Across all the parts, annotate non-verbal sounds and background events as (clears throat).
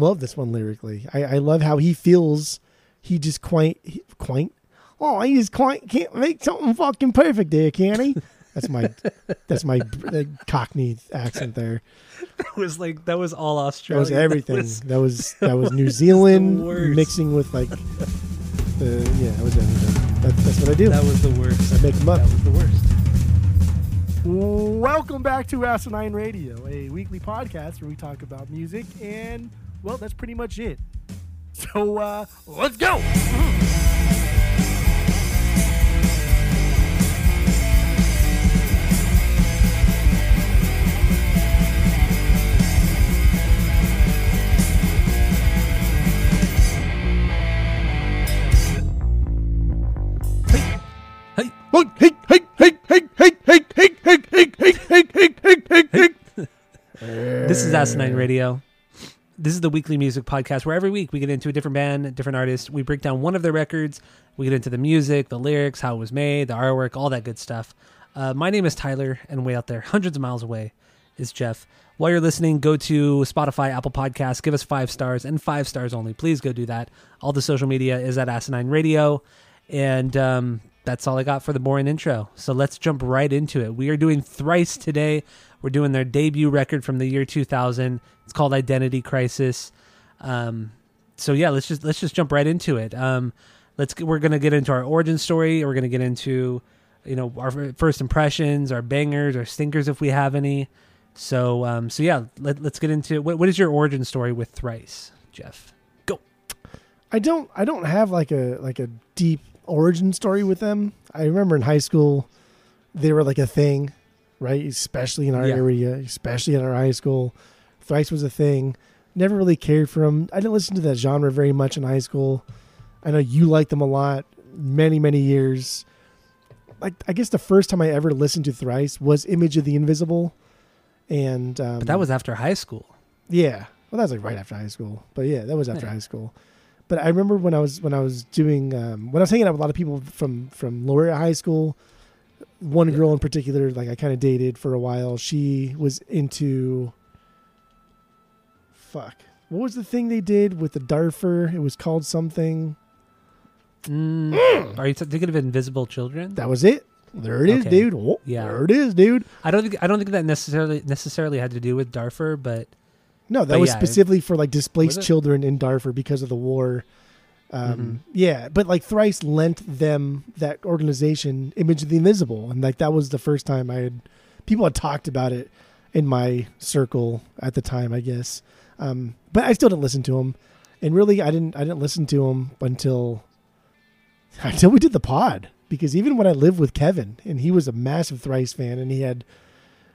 love this one lyrically. I, I love how he feels. He just quaint, he, quaint. Oh, he just quaint can't make something fucking perfect there, can he? (laughs) That's my that's my uh, Cockney accent there. That was like that was all Australia. That was everything. (laughs) That was- That was that was New Zealand mixing with like the yeah. That was everything. That, that's what I do. that was the worst. I make them up. That was the worst. Welcome back to Asinine Radio, a weekly podcast where we talk about music, and well, that's pretty much it. So uh, let's go. Hey, Hey, hey, hey, hey, hey, hey, hey, hey, hey, hey, hey, hey, hey, this is Asinine Radio. This is the weekly music podcast where every week we get into a different band, different artist. We break down one of their records. We get into the music, the lyrics, how it was made, the artwork, all that good stuff. Uh, my name is Tyler, and way out there, hundreds of miles away, is Jeff. While you're listening, go to Spotify, Apple Podcasts, give us five stars and five stars only. Please go do that. All the social media is at Asinine Radio. And um, that's all I got for the boring intro. So let's jump right into it. We are doing Thrice today. We're doing their debut record from the year 2000. It's called Identity Crisis. Um, so yeah, let's just let's just jump right into it. Um, let's we're gonna get into our origin story. We're gonna get into you know our first impressions, our bangers, our stinkers if we have any. So um, so yeah, let, let's get into what, what is your origin story with Thrice, Jeff? Go. I don't I don't have like a like a deep origin story with them. I remember in high school they were like a thing, right? Especially in our Yeah. area, especially in our high school. Thrice was a thing. Never really cared for them. I didn't listen to that genre very much in high school. I know you liked them a lot, many many years. Like I guess the first time I ever listened to Thrice was Image of the Invisible, and um, But that was after high school. yeah. Well, that was like right after high school. But yeah, that was after Yeah. high school. But I remember when I was when I was doing um, when I was hanging out with a lot of people from from lower high school. One Yeah. girl in particular, like I kind of dated for a while. She was into. Fuck. What was the thing they did with the Darfur? It was called something. Mm. (clears throat) Are you thinking of Invisible Children? That was it. There it is, Okay. dude. Oh, Yeah. There it is, dude. I don't think I don't think that necessarily necessarily had to do with Darfur, but No, that But was yeah, it- specifically for like displaced children in Darfur because of the war. Um, Mm-hmm. Yeah, but like Thrice lent them that organization, Image of the Invisible, and like that was the first time I had people had talked about it in my circle at the time, I guess. Um, but I still didn't listen to them, and really, I didn't. I didn't listen to them until (laughs) until we did the pod. Because even when I lived with Kevin, and he was a massive Thrice fan, and he had,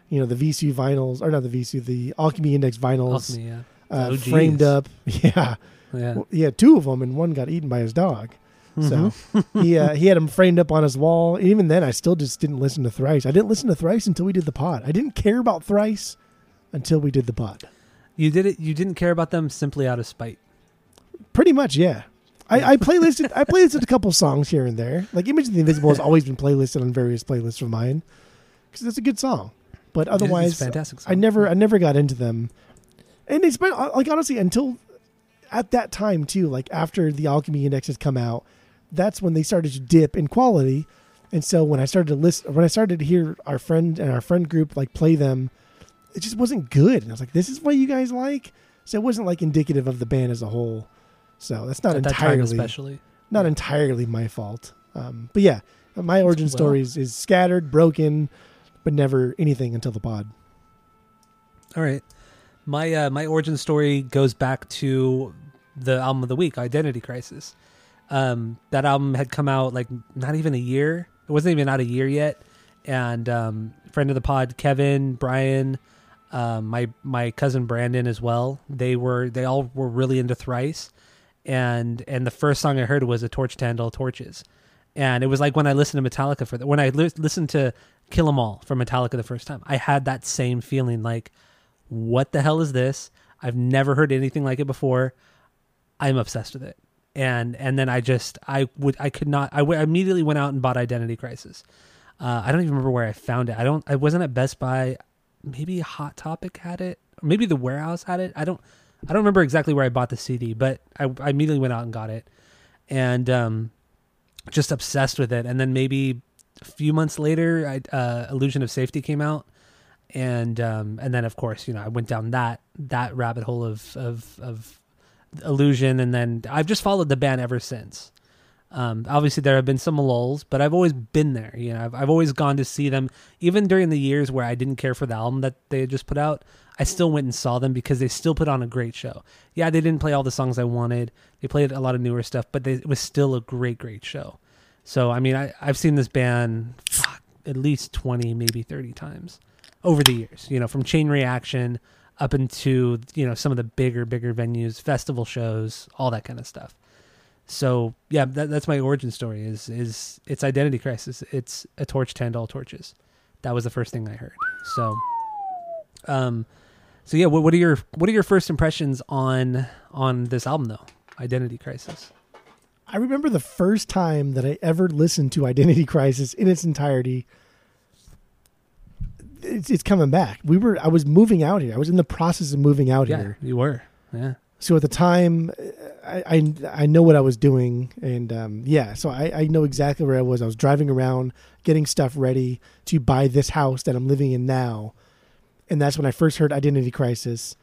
you know, the Vheissu vinyls or not the Vheissu, the Alchemy Index vinyls Alchemy, yeah, uh, Oh, framed up. (laughs) Yeah, yeah. well, he had two of them, and one got eaten by his dog. So Mm-hmm. (laughs) he uh, he had them framed up on his wall. Even then, I still just didn't listen to Thrice. I didn't listen to Thrice until we did the pod. I didn't care about Thrice until we did the pod. You did it. You didn't care about them simply out of spite. Pretty much, yeah. I, I playlisted (laughs) I playlisted a couple songs here and there. Like Image of the Invisible has (laughs) always been playlisted on various playlists of mine because it's a good song. But It is- it's otherwise, fantastic. song. I never I never got into them, and it's been like honestly until at that time too. Like after the Alchemy Index had come out, that's when they started to dip in quality, and so when I started to listen, when I started to hear our friend and our friend group like play them, it just wasn't good. And I was like, this is what you guys like. So it wasn't like indicative of the band as a whole. So that's not at that entirely especially. not entirely my fault. Um, but yeah, my origin Well- story is, is scattered, broken, but never anything until the pod. All right, my uh, my origin story goes back to the album of the week, Identity Crisis. Um, that album had come out like not even a year. It wasn't even out a year yet. And um, friend of the pod, Kevin, Brian, um, my my cousin Brandon as well. They were they all were really into Thrice, and and the first song I heard was a torch to handle torches, and it was like when I listened to Metallica for the, when I li- listened to Kill 'Em All from Metallica the first time. I had that same feeling like, what the hell is this? I've never heard anything like it before. I'm obsessed with it. And and then I just I would I could not I w- I immediately went out and bought Identity Crisis. Uh, I don't even remember where I found it. I don't. I wasn't at Best Buy. Maybe Hot Topic had it. Maybe the Warehouse had it. I don't. I don't remember exactly where I bought the CD, but I, I immediately went out and got it, and um, just obsessed with it. And then maybe a few months later, I, uh, Illusion of Safety came out, and um, and then of course you know I went down that that rabbit hole of of of Illusion, and then I've just followed the band ever since. Um, obviously, there have been some lulls, but I've always been there. You know, I've, I've always gone to see them, even during the years where I didn't care for the album that they had just put out. I still went and saw them because they still put on a great show. Yeah, they didn't play all the songs I wanted. They played a lot of newer stuff, but they, it was still a great, great show. So, I mean, I, I've seen this band fuck, at least 20, maybe 30 times over the years, you know, from Chain Reaction up into, you know, some of the bigger, bigger venues, festival shows, all that kind of stuff. So yeah, that, that's my origin story. Is is it's identity crisis. It's a torch to end all torches. That was the first thing I heard. So, um, so yeah, what, what are your what are your first impressions on on this album though? Identity crisis. I remember the first time that I ever listened to Identity Crisis in its entirety. It's, it's coming back. We were. I was moving out here. I was in the process of moving out Yeah, here. you were. Yeah. So at the time, I I, I know what I was doing, and um, yeah, so I, I know exactly where I was. I was driving around, getting stuff ready to buy this house that I'm living in now, and that's when I first heard Identity Crisis,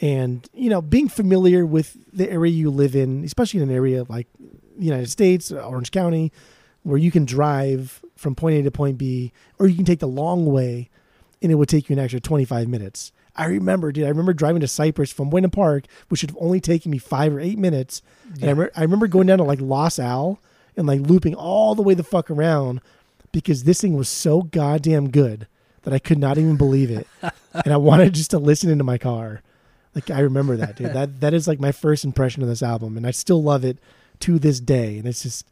and you know, being familiar with the area you live in, especially in an area like the United States, Orange County, where you can drive from point A to point B, or you can take the long way, and it would take you an extra 25 minutes. I remember, dude. I remember driving to Cypress from Wyndham Park, which should have only taken me five or eight minutes. And I, re- I remember going down to like Los Al and like looping all the way the fuck around because this thing was so goddamn good that I could not even believe it, (laughs) and I wanted just to listen into my car. Like I remember that, dude. That that is like my first impression of this album, and I still love it to this day. And it's just,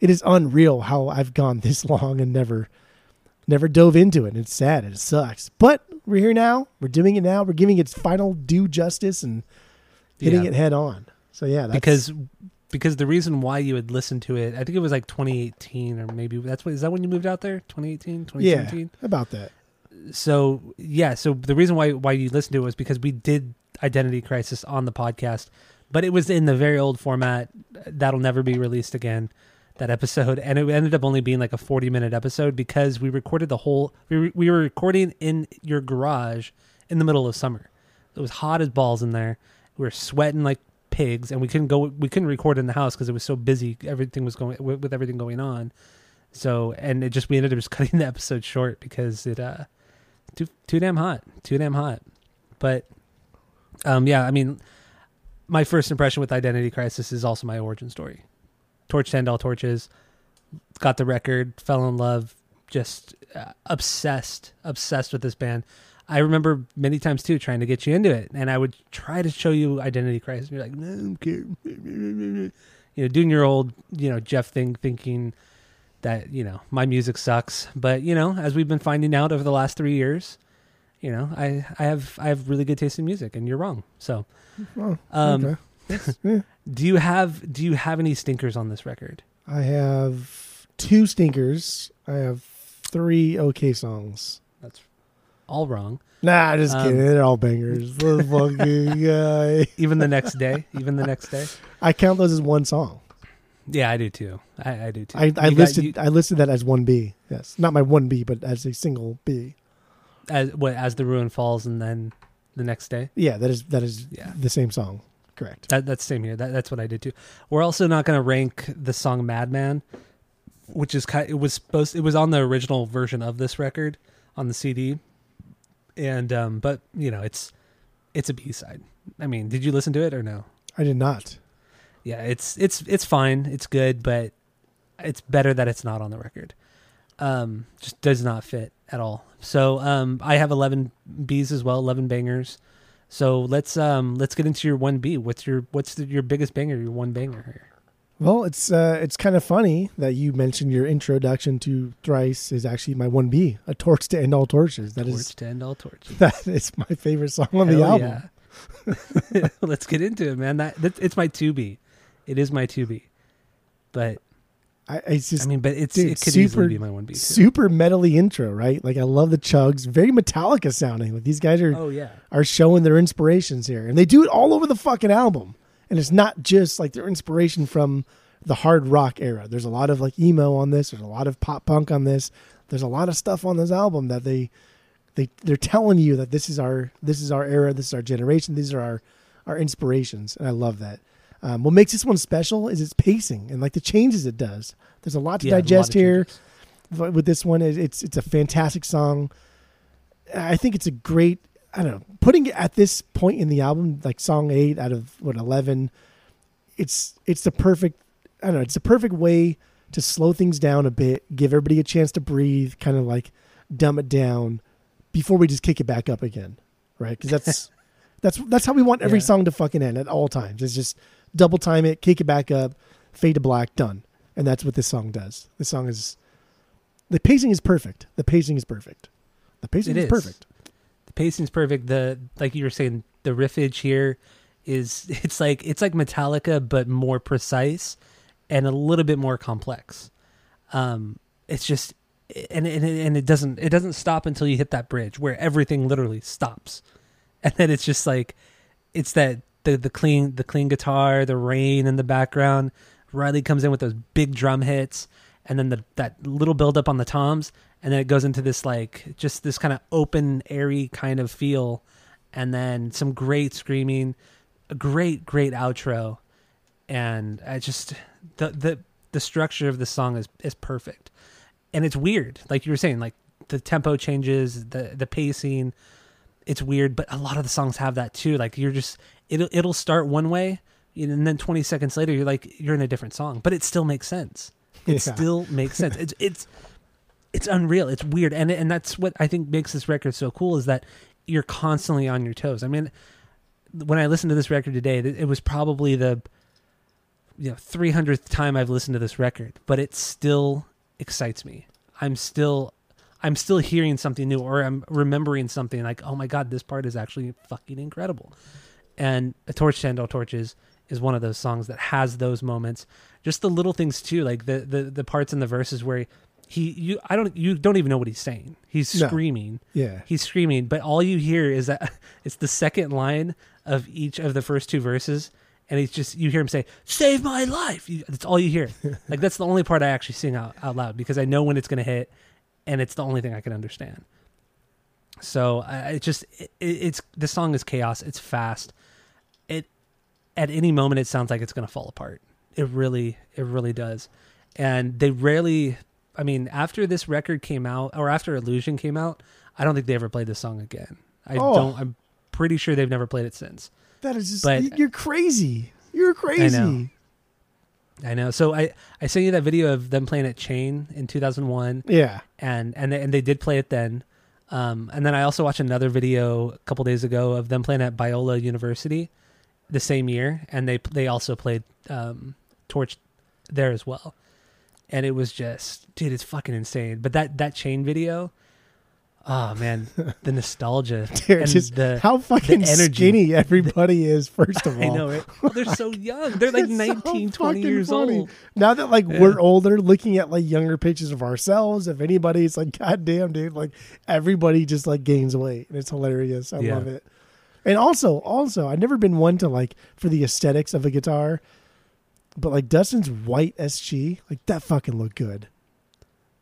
it is unreal how I've gone this (laughs) long and never never dove into it. It's sad. It sucks. But we're here now. We're doing it now. We're giving its final due justice and hitting Yeah. it head on. So yeah, that's, because because the reason why you would listen to it, I think it was like 2018 or maybe that's what is that when you moved out there? 2018, yeah, 2017. about that. so yeah so the reason why why you listened to it was because we did identity crisis on the podcast but it was in the very old format that'll never be released again that episode and it ended up only being like a 40 minute episode because we recorded the whole we we were recording in your garage in the middle of summer it was hot as balls in there we were sweating like pigs and we couldn't go we couldn't record in the house because it was so busy everything was going with, with everything going on so and it just we ended up just (laughs) cutting the episode short because it uh too too damn hot, too damn hot. But um, yeah, I mean, my first impression with Identity Crisis is also my origin story. Torch to End All Torches, got the record, fell in love, just uh, obsessed, obsessed with this band. I remember many times too trying to get you into it, and I would try to show you Identity Crisis. And you're like, no, I don't care. You know, doing your old, you know, Jeff thing, thinking that you know my music sucks but you know as we've been finding out over the last three years you know i i have i have really good taste in music and you're wrong so Oh, um okay. (laughs) Yeah. Do you have do you have any stinkers on this record I have two stinkers. I have three okay songs. that's all wrong Nah, just Um, kidding. They're all bangers. The (laughs) fucking guy. even the next day even the next day I count those as one song. yeah i do too i, I do too I, I You got- listed you- I listed that as one B. Yes, not my one B, but as a single B. as what as the ruin falls and then the next day Yeah, that is that is Yeah. the same song. Correct. That, that's same here. That, that's what I did too. We're also not going to rank the song "Madman," which is kind. It was supposed. It was on the original version of this record on the CD, and um, but you know, it's it's a B side. I mean, did you listen to it or no? I did not. Yeah, it's it's it's fine. It's good, but it's better that it's not on the record. Um, just does not fit at all. So um, I have eleven Bs as well, eleven bangers. So let's um let's get into your one B. What's your what's the, your biggest banger? Your one banger here. Well, it's uh, it's kind of funny that you mentioned your introduction to Thrice is actually my one B, a torch to end all torches. That Torch is to end all torches. (laughs) that is my favorite song on the album. yeah. (laughs) let's get into it, man. That, that it's my two B. It is my two B. But I, it's just I mean, but it's dude, it could super- easily be my one B. super metally intro, right? Like I love the chugs, very Metallica sounding. Like these guys are Oh yeah, are showing their inspirations here, and they do it all over the fucking album. And it's not just like their inspiration from the hard rock era. There's a lot of like emo on this. There's a lot of pop punk on this. There's a lot of stuff on this album that they they they're telling you that this is our this is our era. This is our generation. These are our our inspirations, and I love that. Um, what makes this one special is its pacing and like the changes it does. There's a lot to Yeah, a lot digest here changes. with this one it's it's a fantastic song i think it's a great i don't know putting it at this point in the album like song 8 out of what 11 it's it's the perfect i don't know it's the perfect way to slow things down a bit give everybody a chance to breathe kind of like dumb it down before we just kick it back up again right because that's (laughs) that's that's how we want every Yeah. song to fucking end at all times it's just double time it kick it back up fade to black done and that's what this song does this song is the pacing is perfect. The pacing is perfect. The pacing is, is. perfect. The pacing is perfect. The like you were saying, the riffage here is (laughs) it's like it's like Metallica but more precise and a little bit more complex. Um, it's just and and and it doesn't it doesn't stop until you hit that bridge where everything literally stops, (laughs) and then it's just like it's that the the clean the clean guitar, the rain in the background. Riley comes in with those big drum hits, and then the that little build up on the toms, and then it goes into this like just this kind of open, airy kind of feel, and then some great screaming, a great great outro, and I just the the the structure of the song is is perfect, and it's weird, like you were saying, like the tempo changes, the the pacing, it's weird, but a lot of the songs have that too. Like you're just it'll it'll start one way, and then 20 seconds later you're like you're in a different song, but it still makes sense. It Yeah. still makes sense. It's it's it's unreal. It's weird, and and that's what I think makes this record so cool is that you're constantly on your toes. I mean, when I listened to this record today, it was probably the you know 300th time I've listened to this record, but it still excites me. I'm still I'm still hearing something new or I'm remembering something like, "Oh my god, this part is actually fucking incredible." And A Torch to End All Torches is one of those songs that has those moments. Just the little things too, like the the the parts in the verses where he you I don't you don't even know what he's saying. He's No. screaming Yeah. he's screaming, but all you hear is that (laughs) it's the second line of each of the first two verses, and he's just you hear him say "Save my life." You, that's all you hear. (laughs) like that's the only part I actually sing out, out loud because I know when it's going to hit, and it's the only thing I can understand. So I it just it, it's the song is chaos. It's fast. At any moment it sounds like it's going to fall apart. It really it really does, and they rarely. I mean, after this record came out, or after Illusion came out, I don't think they ever played this song again. I Oh. don't. I'm pretty sure they've never played it since. That is just But- you're crazy. You're crazy. I know. So I I sent you that video of them playing at Chain in 2001, Yeah. and and they, and they did play it then. Um, and then I also watched another video a couple days ago of them playing at Biola University the same year, and they they also played um, Torch there as well. And it was just, dude, it's fucking insane. But that that Chain video, oh man, the (laughs) nostalgia Dude, and just the how fucking energy. skinny everybody (laughs) is, first of all. I know, right? Well, they're so (laughs) young. They're like It's so 19, 20 years funny. old. Now that like Yeah. we're older, looking at like younger pictures of ourselves, if anybody's like, God damn, dude, like everybody just like gains weight. And it's hilarious. I Yeah. love it. And also, also, I've never been one to like for the aesthetics of a guitar, but like Dustin's white SG, like that fucking looked good.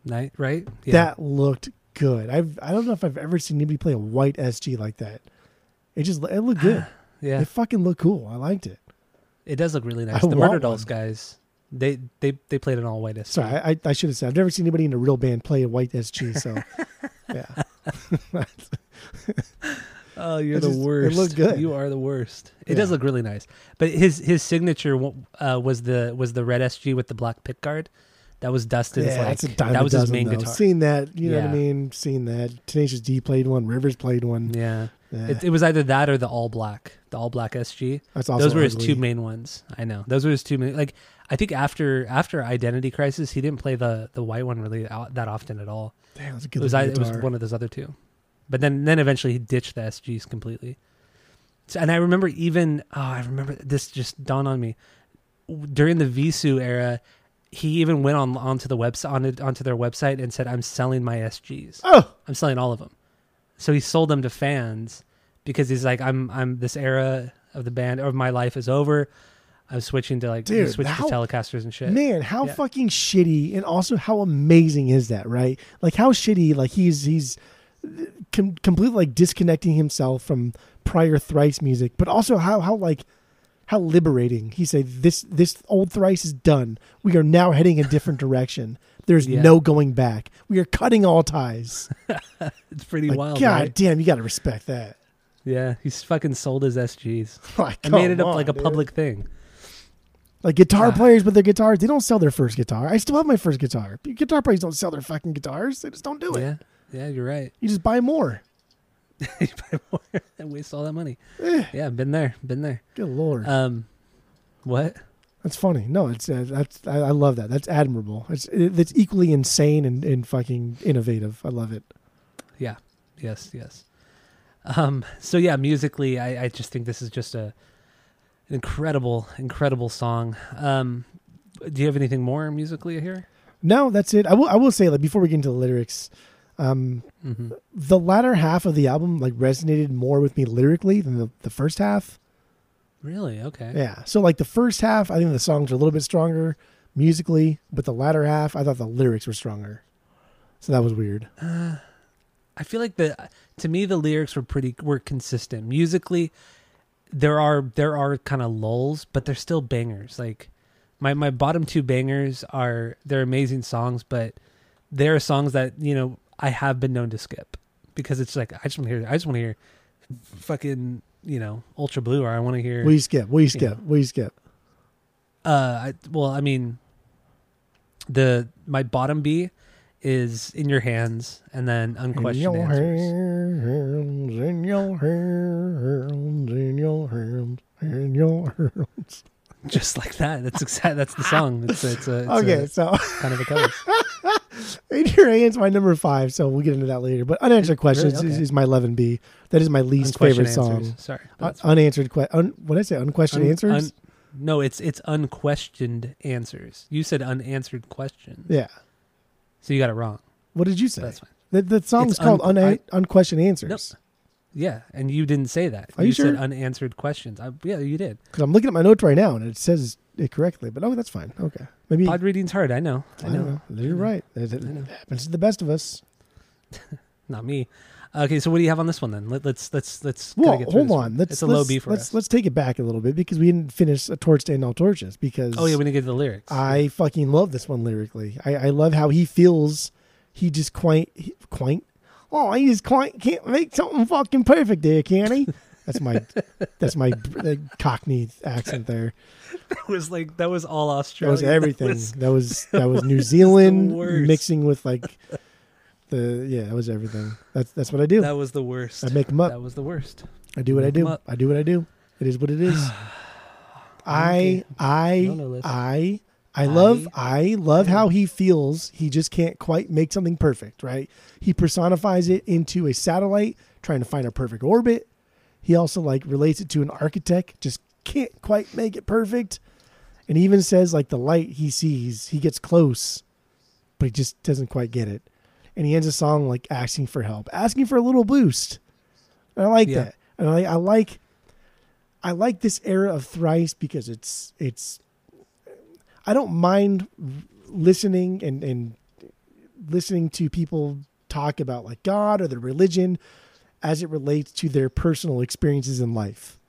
Night, right? Yeah. That looked good. I've I don't know if I've ever seen anybody play a white SG like that. It just it looked good. (sighs) yeah. It fucking looked cool. I liked it. It does look really I nice. The want Murder one. Dolls guys, they they they played an all white SG. Sorry, I, I should have said I've never seen anybody in a real band play a white SG. So, (laughs) yeah, (laughs) (laughs) Oh, you're It the just- it worst. looked good. You are the worst. It does look really nice. But his his signature uh, was the was the red SG with the black pick guard. That was Dustin's yeah, like that's a dime that was his main though. guitar. Seen that, you know what I mean? Seen that. Tenacious D played one. Rivers played one. Yeah. Yeah. It, it was either that or the all black, the all black SG. that's also Those were his two main ones. I know. Those were his two main. Like I think after after Identity Crisis, he didn't play the the white one really out, that often at all. Damn, that's a It good was looking I, it was one of those other two, but then then eventually he ditched the SGs completely. So, and I remember even oh I remember this just dawned on me during the Vheissu era. he even went on onto the website onto, onto their website and said, "I'm selling my SGs. Oh, I'm selling all of them." So he sold them to fans because he's like, "I'm I'm this era of the band of my life is over. I'm switching to like Dude, switch how- to Telecasters and shit." man, how Yeah. fucking shitty and also how amazing is that, right? Like how shitty like he's he's com- completely like disconnecting himself from prior thrice music, but also how how like how liberating. He said this this old thrice is done. We are now heading a different direction. There's Yeah. no going back. We are cutting all ties. (laughs) It's pretty Like, wild. God right? damn, you got to respect that. Yeah, he's fucking sold his SGs Like, (laughs) and made it up like a dude. public thing. Like guitar Ah. players with their guitars, they don't sell their first guitar. I still have my first guitar. Guitar players don't sell their fucking guitars. They just don't do it. Yeah, yeah, you're right. You just buy more. (laughs) you buy more (laughs) and waste all that money. Eh, Yeah, been there, been there. good lord, Um, what? that's funny. No, it's uh, that's I, I love that. That's admirable. It's it, it's equally insane and, and fucking innovative. I love it. Yeah, yes, yes. Um, so yeah, musically, I, I just think this is just a an incredible, incredible song. Um, do you have anything more musically here? No, that's it. I will I will say like before we get into the lyrics, um, Mm-hmm. the latter half of the album like resonated more with me lyrically than the, the first half. Really? Okay. Yeah. So like the first half, I think the songs are a little bit stronger musically, but the latter half, I thought the lyrics were stronger. So that was weird. I feel like the to me the lyrics were pretty were consistent musically. There are there are kind of lulls, but they're still bangers. Like my my bottom two bangers are they're amazing songs, but they're songs that you know I have been known to skip because it's like I just want to hear I just want to hear fucking you know Ultra Blue or I want to hear we skip? we skip? Yeah. Will you skip? uh I, well I mean the my bottom B is in your hands and then unquestioned in your answers. hands, in your hands, in your hands, in your hands. (laughs) just like that. That's exact. That's the song. It's it's a, it's Okay, a so kind of a cover. (laughs) (laughs) your hands, my number five. So we'll get into that later. But unanswered questions Really? is, Okay. is my 11B. That is my least favorite song. answers. Sorry, Un- that's fine. unanswered question. Un- what did I say? Unquestioned Un- answers. un- no, it's it's unquestioned answers. You said unanswered questions. yeah. So you got it wrong. What did you say? That's fine. The, the song's It's called un- Una- I- Unquestioned Answers. Nope. Yeah, and you didn't say that. Are you said sure? unanswered questions. I, yeah, you did. Because I'm looking at my notes right now and it says it correctly. But oh, that's fine. Okay. Maybe. Pod reading's hard. I know. I I know. know. You're right. It, it happens to the best of us. (laughs) Not me. Okay, so what do you have on this one then? Let, let's let's let's Well, get hold on. Let's it's a let's, low B for let's us. let's take it back a little bit because we didn't finish a torch to end all torches. Because oh yeah, we didn't get to the lyrics. I fucking love this one lyrically. I, I love how he feels. He just quite quite. Oh, he just quite can't make something fucking perfect there, can he? (laughs) That's my that's my Cockney accent there. that was like that was all Australia. That was (laughs) everything. was- That was (laughs) that was New Zealand mixing with like the yeah. That was everything. That's that's what I do. that was the worst. I make them up. That was the worst. I do what I do. I do what I do. It is what it is. (sighs) I I No, no. I I love I- I love how he feels. He just can't quite make something perfect, right? He personifies it into a satellite trying to find a perfect orbit. He also like relates it to an architect, just can't quite make it perfect. And he even says like the light he sees, he gets close, but he just doesn't quite get it. And he ends a song like asking for help, asking for a little boost. And I like Yeah. that. And I, I like I like this era of thrice because it's it's I don't mind listening and and listening to people talk about like God or their religion as it relates to their personal experiences in life.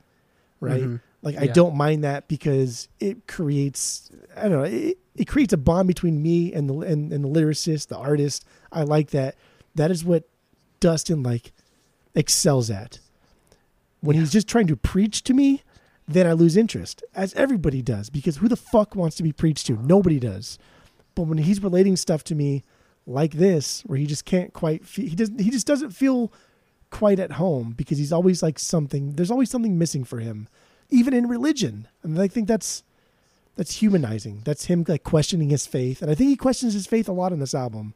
Right? Mhm. Like I don't mind that because it creates I don't know, it, it creates a bond between me and the and, and the lyricist, the artist. I like that. That is what Dustin like excels at. When he's just trying to preach to me, then I lose interest, as everybody does, because who the fuck wants to be preached to? Nobody does. But when he's relating stuff to me like this, where he just can't quite, fe- he doesn't, he just doesn't feel quite at home because he's always like something. There's always something missing for him, even in religion. And I think that's that's humanizing. That's him like questioning his faith, and I think he questions his faith a lot on this album,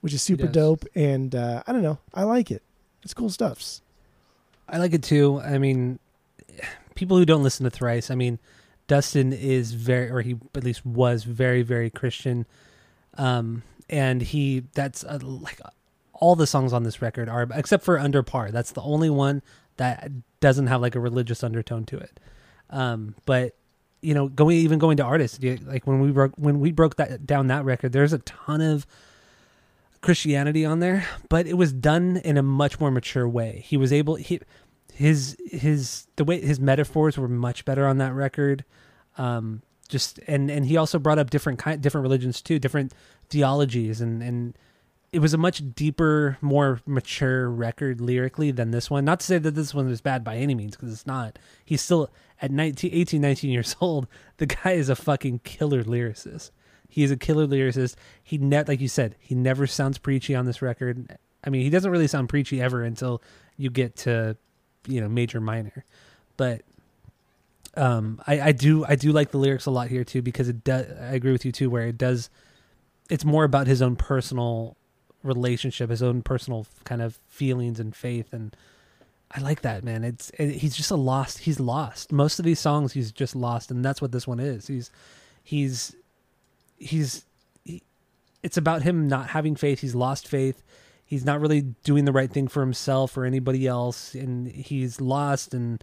which is super dope. And uh, I don't know, I like it. It's cool stuffs. I like it too. I mean, people who don't listen to Thrice, I mean, Dustin is very, or he at least was very, very Christian. Um, and he, that's uh like all the songs on this record are, except for Under Par. That's the only one that doesn't have like a religious undertone to it. Um, but you know, going even going to artists, like when we broke when we broke that down that record, there's a ton of Christianity on there, but it was done in a much more mature way. He was able he his his the way his metaphors were much better on that record. Um just and and he also brought up different kind different religions too, different theologies and and it was a much deeper, more mature record lyrically than this one. Not to say that this one was bad by any means because it's not. He's still at 19, 18, 19 years (laughs) old. The guy is a fucking killer lyricist. He is a killer lyricist. He net like you said, he never sounds preachy on this record. I mean, he doesn't really sound preachy ever until you get to, you know, major minor. But um I, I do I do like the lyrics a lot here too because it does I agree with you too where it does it's more about his own personal relationship, his own personal kind of feelings and faith and I like that, man. It's it, he's just a lost. He's lost. Most of these songs, he's just lost, and that's what this one is. He's he's he's he, it's about him not having faith. He's lost faith. He's not really doing the right thing for himself or anybody else, and he's lost. And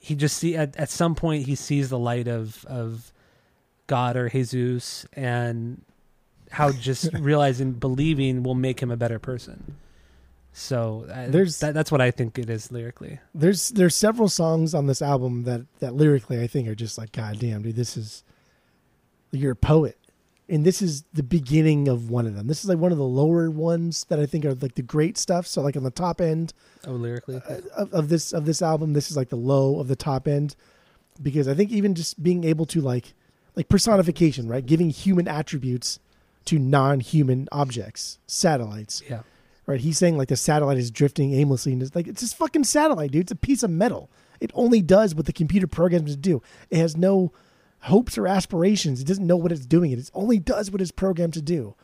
he just see at at some point he sees the light of of God or Jesus, and how just (laughs) realizing believing will make him a better person. So uh, There's- that, that's what I think it is lyrically. There's there's several songs on this album that that lyrically I think are just like God damn, dude, this is you're a poet. And this is the beginning of one of them. This is like one of the lower ones that I think are like the great stuff. So like on the top end Oh, lyrically, uh, of, of this of this album, this is like the low of the top end because I think even just being able to like like personification, right? Giving human attributes to non-human objects, satellites, yeah. right? He's saying like the satellite is drifting aimlessly, and it's like it's just fucking satellite, dude. It's a piece of metal. It only does what the computer programs to do. It has no hopes or aspirations. It doesn't know what it's doing. It It only does what it's programmed to do.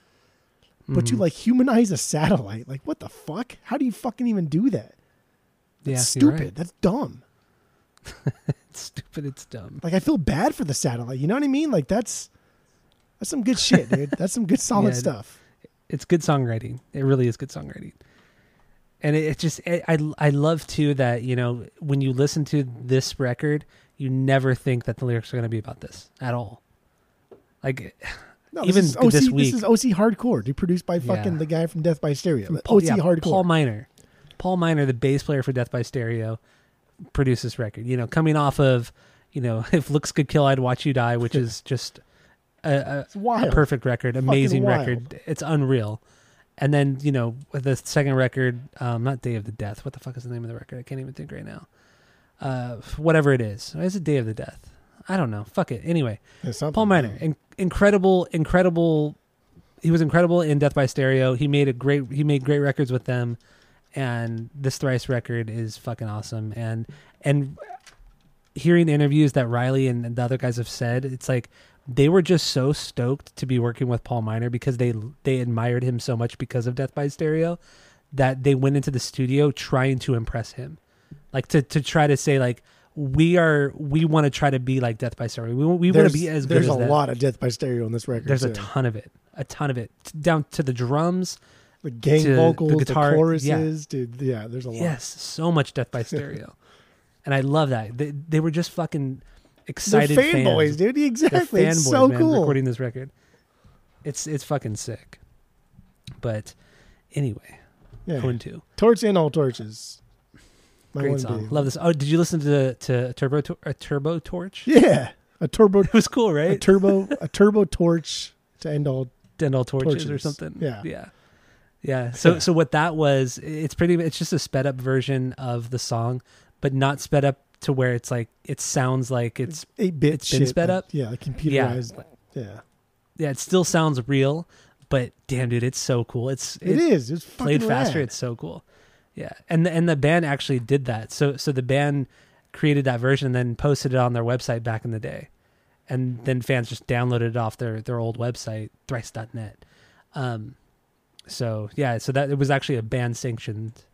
But to Mhm. like humanize a satellite, like what the fuck? How do you fucking even do that? yeah, That's you're stupid. right. That's dumb. (laughs) It's stupid. It's dumb. Like I feel bad for the satellite. You know what I mean? Like that's that's some good shit, dude. (laughs) That's some good solid Yeah, stuff. It's good songwriting. It really is good songwriting. And it, it just, it, I, I love too that you know when you listen to this record, you never think that the lyrics are going to be about this at all. Like No, Even this is OC, this week- this is OC Hardcore, produced by fucking Yeah. the guy from Death by Stereo. from OC Paul, yeah, Hardcore. Paul Miner, Paul Miner, the bass player for Death by Stereo, produced this record. You know, coming off of, you know, (laughs) if looks could kill, I'd watch you die, which is (laughs) just a, a, wild. a perfect record, amazing record. It's unreal. And then you know the second record, um, not Day of the Death. What the fuck is the name of the record? I can't even think right now. Uh, whatever it is, is a Day of the Death? I don't know. Fuck it. Anyway, Paul Miner, in- incredible, incredible. He was incredible in Death by Stereo. He made a great. He made great records with them, and this thrice record is fucking awesome. And and hearing interviews that Riley and the other guys have said, it's like they were just so stoked to be working with Paul Miner because they they admired him so much because of Death by Stereo that they went into the studio trying to impress him, like to to try to say like we are we want to try to be like Death by Stereo. We, we want to be as good there's as a lot of Death by Stereo on this record. There's a ton of it, a ton of it, T- down to the drums. the gang the vocals, the, guitar, choruses, dude. Yeah, there's a lot. Yes, so much Death by Stereo, (laughs) and I love that. They, they were just fucking They're excited fanboys, fans. dude. They're Exactly. It's fanboys, so man, cool. recording this record. It's it's fucking sick. But anyway, Yeah. Two, Torch and all torches. My great song. Love this. Oh, did you listen to to Turbo a Turbo Torch? Yeah, a turbo, (laughs) It was cool, a right? turbo, a turbo torch to end all. end dental torches, or something. Yeah. yeah, yeah. So Yeah. so what that was, it's pretty. It's just a sped up version of the song, but not sped up to where it's like it sounds like it's eight bit It's been shit. sped like- up? Yeah, like computerized. Yeah, yeah, it still sounds real, but damn, dude, it's so cool. It's it is. It's played faster. rad. It's so cool. Yeah, and the, and the band actually did that. So so the band created that version and then posted it on their website back in the day, and then fans just downloaded it off their their old website thrice.net. Um, so yeah, so that it was actually a band sanctioned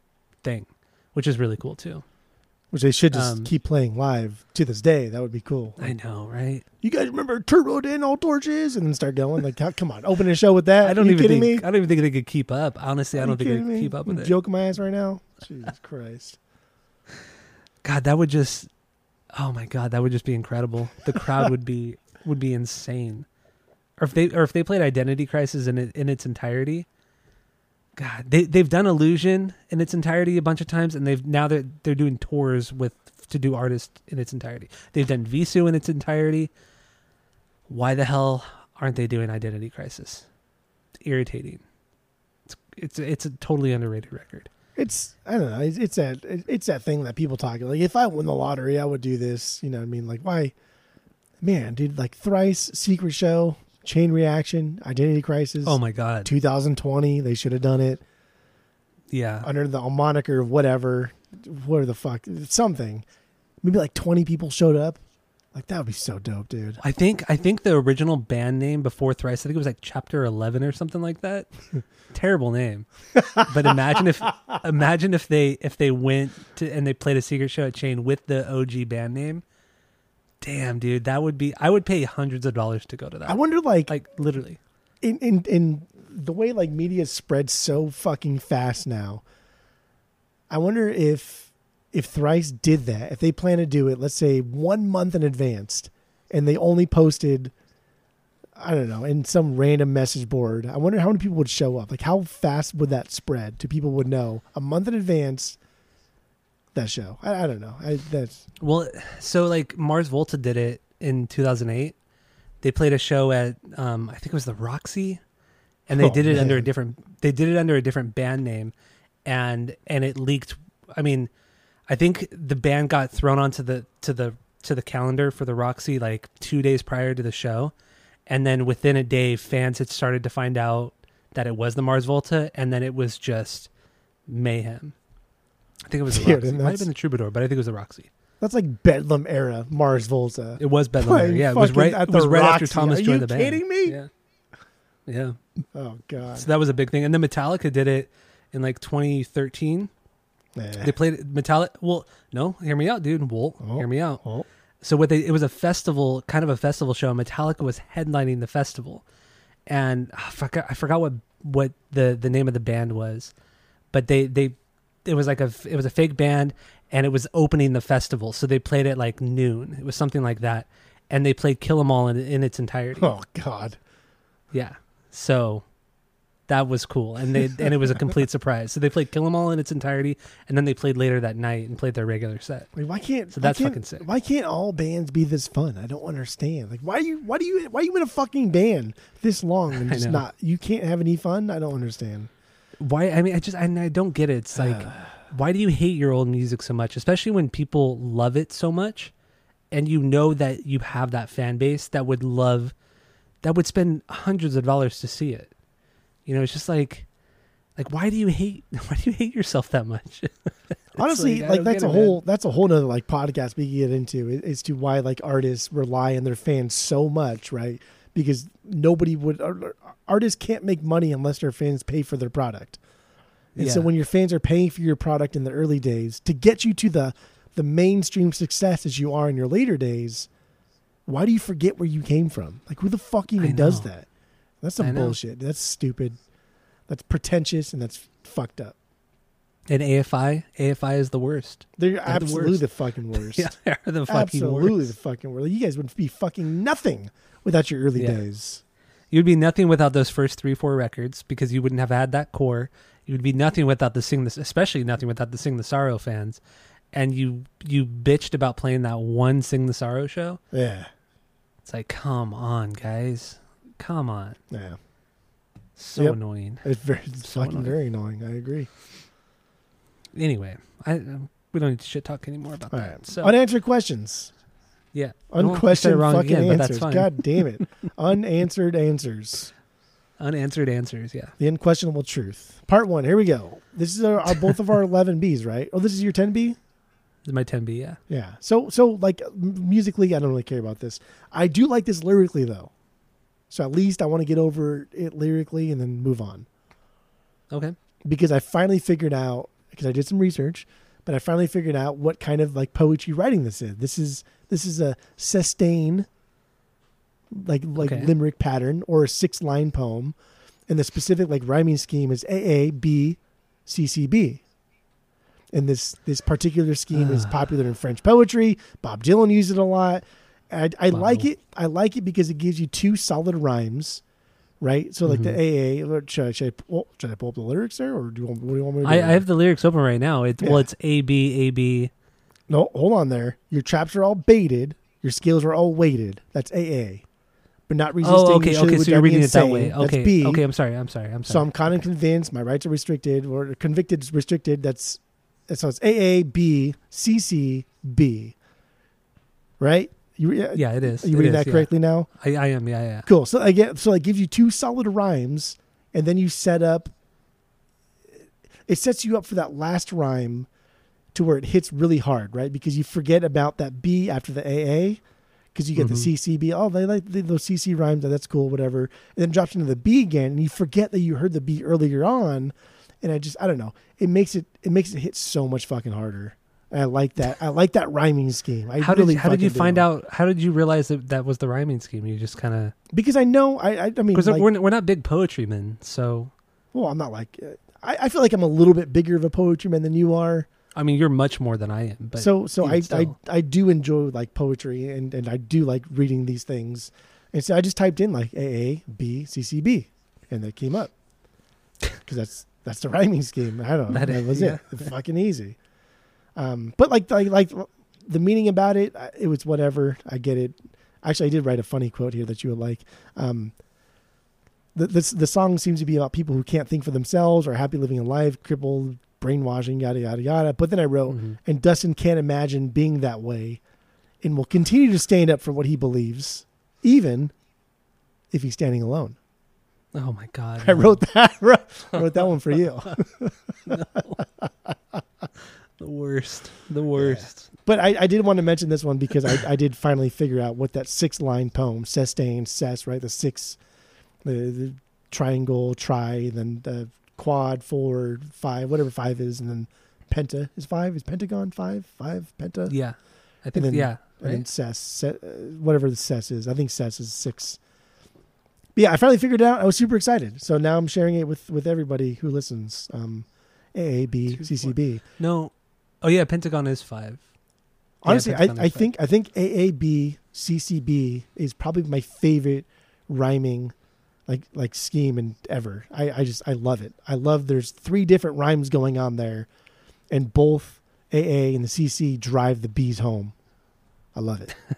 thing, which is really cool too. Which they should just Um, keep playing live to this day. That would be cool. I know, right? You guys remember Turbo Dan all torches and then start going like, come on, open a show with that. I don't you even kidding think me? I don't even think they could keep up. Honestly, I don't think they could me? keep up with I'm it. Joking my ass right now. Jesus Christ. God, that would just oh my god, that would just be incredible. The crowd would be would be insane. Or if they or if they played Identity Crisis in it, in its entirety. God, they they've done Illusion in its entirety a bunch of times, and they've now they're they're doing tours with to do artists in its entirety. They've done Vheissu in its entirety. Why the hell aren't they doing Identity Crisis? It's irritating. It's it's it's a totally underrated record. It's I don't know. It's, it's that it's that thing that people talk like. If I won the lottery, I would do this. You know, what I mean, like why, man, dude, like thrice, secret show, chain reaction, identity crisis. Oh my god. 2020, they should have done it Yeah. under the moniker of whatever, where the fuck, something. Maybe like 20 people showed up. Like that would be so dope, dude. I think I think the original band name before Thrice, I think it was like Chapter Eleven or something like that. (laughs) Terrible name. But imagine if imagine if they if they went to and they played a secret show at Chain with the OG band name. Damn, dude, that would be I would pay hundreds of dollars to go to that. I wonder, like, like literally. in in in the way like media spreads so fucking fast now. I wonder if if Thrice did that, if they plan to do it, let's say one month in advance, and they only posted, I don't know, in some random message board. I wonder how many people would show up. Like, how fast would that spread to people would know a month in advance? That show, I, I don't know. I, that's Well, so like Mars Volta did it in 2008. They played a show at um, I think it was the Roxy, and they Oh, did it under a different. They did it under a different band name, and and it leaked. I mean, I think the band got thrown onto the to the to the calendar for the Roxy like two days prior to the show, and then within a day, fans had started to find out that it was the Mars Volta, and then it was just mayhem. I think it was the Roxy. It might have been the Troubadour, but I think it was the Roxy. that's like Bedlam era Mars Volta. It was Bedlam. era. yeah, it was right. It was right after Thomas Are joined the band. Are you kidding me? Yeah. Yeah. Oh god, So that was a big thing, and then Metallica did it in like 2013. Nah. They played Metallica. Well, no, hear me out, dude. Well, Oh. hear me out. Oh. So what they it was a festival, kind of a festival show. Metallica was headlining the festival, and ah, I forgot I forgot what what the the name of the band was, but they they it was like a it was a fake band, and it was opening the festival. So they played at like noon. It was something like that, and they played Kill 'Em All in, in its entirety. Oh God. Yeah. So that was cool, and they and it was a complete (laughs) surprise. So they played Kill 'Em All in its entirety, and then they played later that night and played their regular set. Like, why can't So why that's can't- fucking sick. Why can't all bands be this fun? I don't understand. Like, why do you why do you why are you in a fucking band this long and (laughs) just not? You can't have any fun. I don't understand. Why? I mean, I just I, I don't get it. It's (sighs) like, why do you hate your old music so much, especially when people love it so much, and you know that you have that fan base that would love, that would spend hundreds of dollars to see it. You know, it's just like, like why do you hate? (laughs) Why do you hate yourself that much? (laughs) Honestly, I like, that's a it, man. whole that's a whole nother like podcast we can get into as to why like artists rely on their fans so much, right? Because nobody would artists can't make money unless their fans pay for their product. And so when your fans are paying for your product in the early days to get you to the the mainstream success as you are in your later days, why do you forget where you came from? Like who the fuck even does that? That's some bullshit. That's stupid. That's pretentious and that's fucked up. And AFI, AFI is the worst. They're the absolutely worst. the fucking (laughs) worst. Yeah, they're the fucking absolutely worst. the fucking worst. You guys would be fucking nothing without your early Yeah. days. You'd be nothing without those first three, four records because you wouldn't have had that core. You would be nothing without the Sing the, especially nothing without the Sing the Sorrow fans. And you you bitched about playing that one Sing the Sorrow show. Yeah, It's like, come on, guys, come on. yeah. So Yep. annoying. It's very it's So fucking annoying. very annoying. I agree. Anyway, I um, we don't need to shit talk anymore about All that. right. So unanswered questions. yeah, Well, I said it Unquestioned wrong fucking again, answers. God (laughs) damn it. Unanswered answers. unanswered answers. Yeah, The unquestionable truth. Part one. Here we go. This is our, our (laughs) both of our eleven Bs, right? Oh, this is your ten B. this is my 10B. Yeah, Yeah. So so like musically, I don't really care about this. I do like this lyrically though. So at least I want to get over it lyrically and then move on. okay. because I finally figured out because I did some research, but I finally figured out what kind of like poetry writing this is. This is this is a sustain like like Okay. limerick pattern or a six line poem, and the specific like rhyming scheme is AA B C C B. And this this particular scheme is Ah. popular in French poetry. Bob Dylan used it a lot. I, I Wow. like it. I like it because it gives you two solid rhymes, right? So like Mhm. the AA. Should I, should I, pull, should I pull up the lyrics there, or do you want, what do you want me to do? I, I have the lyrics open right now. It, Yeah. Well, it's A B A B. No, hold on there. Your traps are all baited. Your skills are all weighted. That's AA. But not resisting. Oh, okay, okay. So you're reading it that way. That's Okay, B. okay. I'm sorry. I'm sorry. I'm sorry. So. I'm kind of convinced my rights are restricted or convicted is restricted. That's so it's AA B C C B. Right? You yeah, yeah, it is. Are you It reading is, that yeah. correctly now? I, I am. Yeah, yeah. Cool. So I get so it gives you two solid rhymes, and then you set up. It sets you up for that last rhyme, to where it hits really hard, right? Because you forget about that B after the AA, because you get Mhm. the CCB. Oh, they like those CC rhymes. That's cool, whatever. And then it drops into the B again, and you forget that you heard the B earlier on, and I just I don't know. It makes it it makes it hit so much fucking harder. I like that. I like that rhyming scheme. I How really did how did you find do. out? How did you realize that that was the rhyming scheme? You just kind of Because I know. I I, I mean, because like, we're we're not big poetry men, so Well, I'm not like I, I feel like I'm a little bit bigger of a poetry man than you are. I mean you're much more than I am. But so so I, I. I do enjoy like poetry and and I do like reading these things. And so I just typed in like AA B C C B, and they came up because that's that's the rhyming scheme. I don't know. That That, was yeah. it. Fucking easy. Um, but like like like the meaning about it, it was whatever. I get it. Actually, I did write a funny quote here that you would like. Um, the, this, the song seems to be about people who can't think for themselves or happy living a life, crippled, brainwashing, yada yada yada. But then I wrote, Mhm. and Dustin can't imagine being that way, and will continue to stand up for what he believes, even if he's standing alone. oh my god, (laughs) I wrote that. I (laughs) wrote that one for you. (laughs) the worst, the worst. But I, I did want to mention this one because I, I did finally figure out what that six line poem, sustain, ses, right? The six, the, the triangle, tri, then the quad, four, five, whatever five is, and then penta is five. Is pentagon five? Five, penta? Yeah, I think then- yeah. And then Right? ses, uh, whatever the ses is. I think ses is six. But yeah, I finally figured it out. I was super excited. So now I'm sharing it with, with everybody who listens. Um, A, B, CCB. No, oh yeah, Pentagon is five. Yeah, Honestly, I, I five. think I think AAB CCB is probably my favorite rhyming like like scheme and ever. I, I just I love it. I love there's three different rhymes going on there, and both AA and the CC drive the bees home. I love it. (laughs)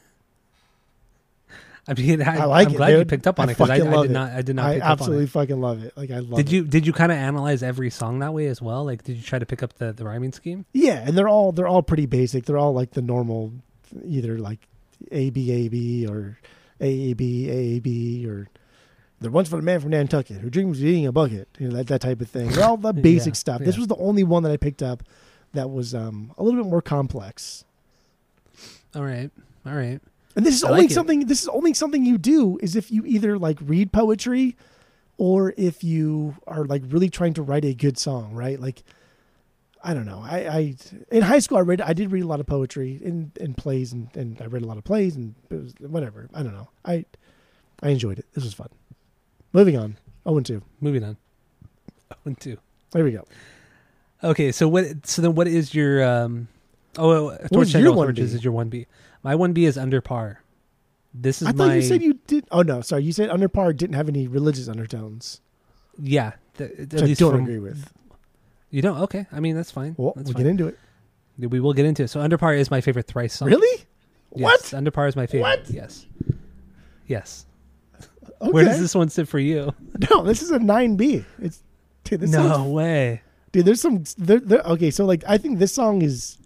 I mean, I, I like I'm it, glad you picked up on I it because I, I did not. I did not. I pick absolutely Up fucking love it. Like I love it. Did it. you did you kind of analyze every song that way as well? Like, did you try to pick up the the rhyming scheme? Yeah, and they're all they're all pretty basic. They're all like the normal, either like A B A B or A A B A A B or the one's for the man from Nantucket who dreams of eating a bucket. You know that that type of thing. They're all the (laughs) basic Yeah, stuff. This was the only one that I picked up that was um, a little bit more complex. All right, all right. And this is I only like it. something. This is only something you do is if you either like read poetry, or if you are like really trying to write a good song, right? Like, I don't know. I, I in high school I read. I did read a lot of poetry in in plays, and, and I read a lot of plays, and it was whatever. I don't know. I I enjoyed it. This was fun. Moving on. Oh, and two. Moving on. (laughs) One two. There we go. Okay, so what? So then, what is your um? Oh, was Torch your 1B? Is your one B. My one B is under par. This is I thought my you said you did. Oh no, sorry. You said under par didn't have any religious undertones, yeah. th- at which I least don't from- agree with. You don't? Okay. I mean, that's fine. Well, that's we'll fine. get into it. We will get into it. So under par is my favorite thrice song. Really? Yes, What? Under par is my favorite. What? Yes. Yes. Okay. Where does this one sit for you? (laughs) No, this is a nine B. It's dude, this no way. dude. There's some. There, there, okay, so like I think this song is.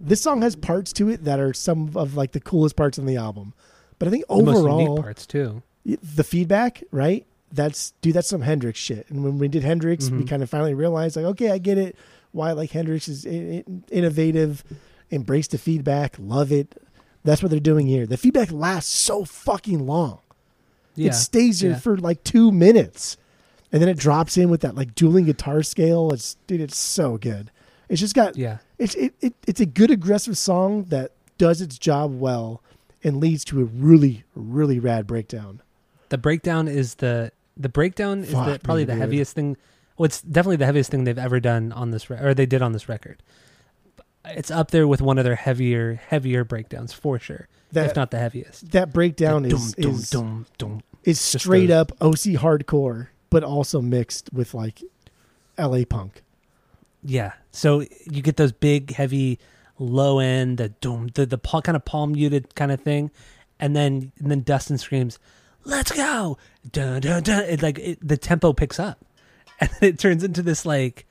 This song has parts to it that are some of like the coolest parts on the album, but I think overall parts too. the feedback, right? That's dude. That's some Hendrix shit. And when we did Hendrix, we Mhm. kind of finally realized like, okay, I get it. Why like Hendrix is in, in- innovative, embrace the feedback, love it. That's what they're doing here. The feedback lasts so fucking long. Yeah. It stays here yeah. for like two minutes, and then it drops in with that like dueling guitar scale. It's dude, it's so good. It's just got Yeah. it's it, it it's a good aggressive song that does its job well and leads to a really really rad breakdown. The breakdown is the the breakdown is the, probably the dude. heaviest thing. Well, it's definitely the heaviest thing they've ever done on this re- or they did on this record. It's up there with one of their heavier heavier breakdowns for sure, That if not the heaviest. that breakdown is dum, is, dum, dum. is straight those- up OC hardcore, but also mixed with like LA punk. Yeah. So you get those big, heavy, low end, the doom, the the kind of palm muted kind of thing, and then and then Dustin screams, "Let's go!" Dun dun dun. It, like it, the tempo picks up, (laughs) and then it turns into this like,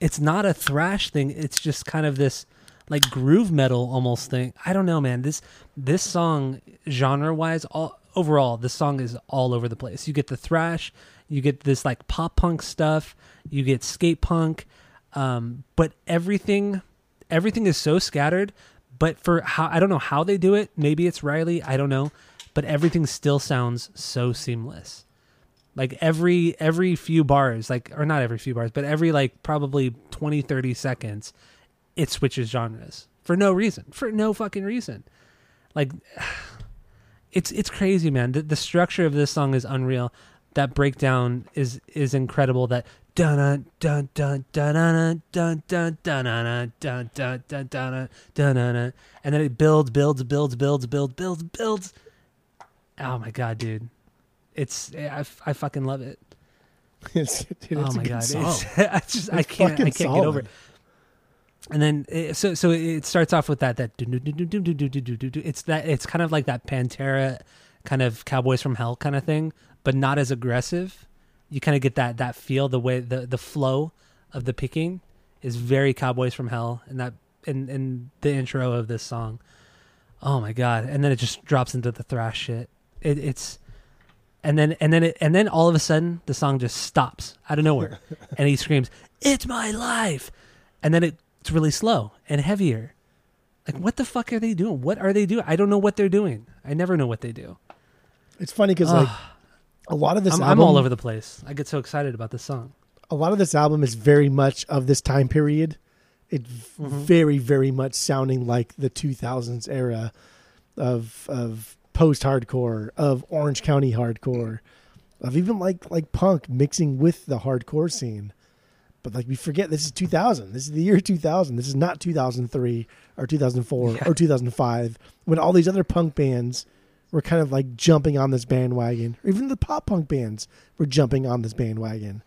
it's not a thrash thing. It's just kind of this like groove metal almost thing. I don't know, man. This this song genre wise, all overall, this song is all over the place. You get the thrash, you get this like pop punk stuff, you get skate punk, um, but everything everything is so scattered. But for how I don't know how they do it. Maybe it's Riley. I don't know. But everything still sounds so seamless. Like every every few bars, like or not every few bars, but every like probably 20 30 seconds, it switches genres for no reason. For no fucking reason. Like (sighs) it's it's crazy, man. The, the structure of this song is unreal. That breakdown is is incredible. That dun dun dun dun dun dun dun dun dun dun dun dun dun dun and then it builds, builds, builds, builds, builds, builds, builds. Oh my god, dude! It's I, I fucking love it. It's, dude, oh my god! It's, I just I can't I can't get over it. And then so so it starts off with that that. It's that it's kind of like that Pantera kind of Cowboys from Hell kind of thing, but not as aggressive. You kind of get that that feel the way the the flow of the picking is very Cowboys from Hell, and that in in the intro of this song. Oh my god! And then it just drops into the thrash shit. It, it's and then and then it and then all of a sudden the song just stops out of nowhere, (laughs) and he screams, "It's my life," and then it's really slow and heavier. Like what the fuck are they doing? What are they doing? I don't know what they're doing. I never know what they do. It's funny because like a lot of this I'm, album, I'm all over the place. I get so excited about this song. a lot of this album is very much of this time period. It Mm-hmm. very very much sounding like the 2000s era of of post hardcore, of Orange County hardcore, of even like like punk mixing with the hardcore scene. But like we forget this is 2000. This is the year 2000. This is not 2003 or 2004 (laughs) Yeah. or 2005 when all these other punk bands were kind of like jumping on this bandwagon. Or even the pop punk bands were jumping on this bandwagon.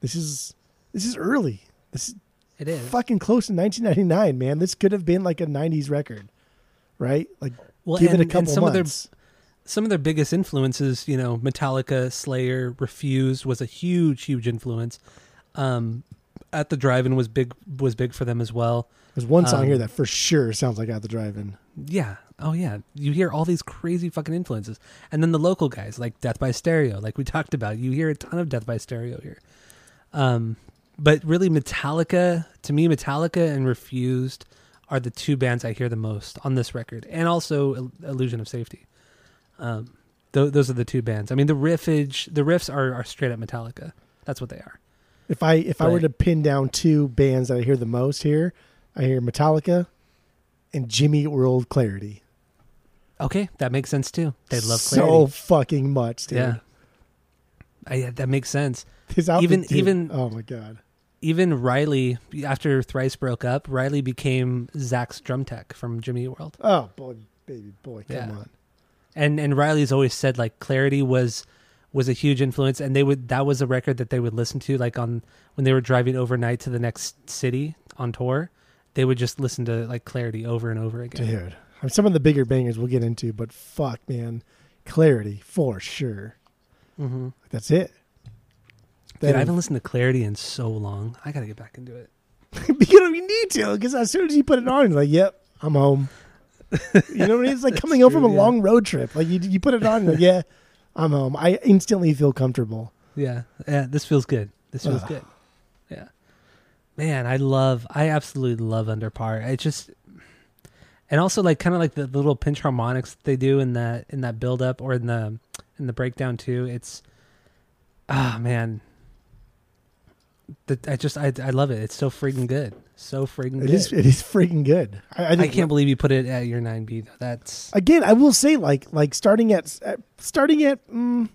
This is this is early. This is It is. fucking close to 1999, man. This could have been like a 90s record, right? Like Well, give and, it a couple some months. of their some of their biggest influences, you know, Metallica, Slayer, Refused was a huge, huge influence. Um, at the drive-in was big was big for them as well. There's one song um, here that for sure sounds like At the Drive-In. Yeah. Oh yeah. You hear all these crazy fucking influences, and then the local guys like Death by Stereo, like we (laughs) talked about. You hear a ton of Death by Stereo here. Um, but really, Metallica to me, Metallica and Refused are the two bands I hear the most on this record, and also Illusion of Safety. Um, th- those are the two bands. I mean, the riffage, the riffs are, are straight up Metallica. That's what they are. If I if I were to pin down two bands that I hear the most here, I hear Metallica and Jimmy World Clarity. Okay, that makes sense too. They love clarity. so fucking much, dude. yeah. I, that makes sense. His outfit, Even- dude, even- oh my god, even Riley, after Thrice broke up, Riley became Zach's drum tech from Jimmy World. oh boy, baby boy, come Yeah. on. And and Riley's always said like Clarity was was a huge influence and they would that was a record that they would listen to like on when they were driving overnight to the next city on tour. They would just listen to like Clarity over and over again. Dude, I mean, some of the bigger bangers we'll get into, but fuck, man, Clarity for sure. Mm-hmm. That's it. Dude, I haven't listened to Clarity in so long. I gotta get back into it. (laughs) you even need to because as soon as you put it on, you're like, "Yep, I'm home." You know what I mean? It's like (laughs) coming home from a yeah. long road trip. Like you, you put it on, like, "Yeah, I'm home." I instantly feel comfortable. Yeah, yeah. This feels good. This feels Ugh. good. Man, I love. I absolutely love Under Par. I just, and also like kind of like the little pinch harmonics that they do in that in that build up or in the in the breakdown too. It's, ah man, The, I just I, I love it. It's so freaking good. So freaking It good. is it is freaking good. I, I, I can't believe you put it at your nine B. That's again. I will say like like starting at, at starting at mm,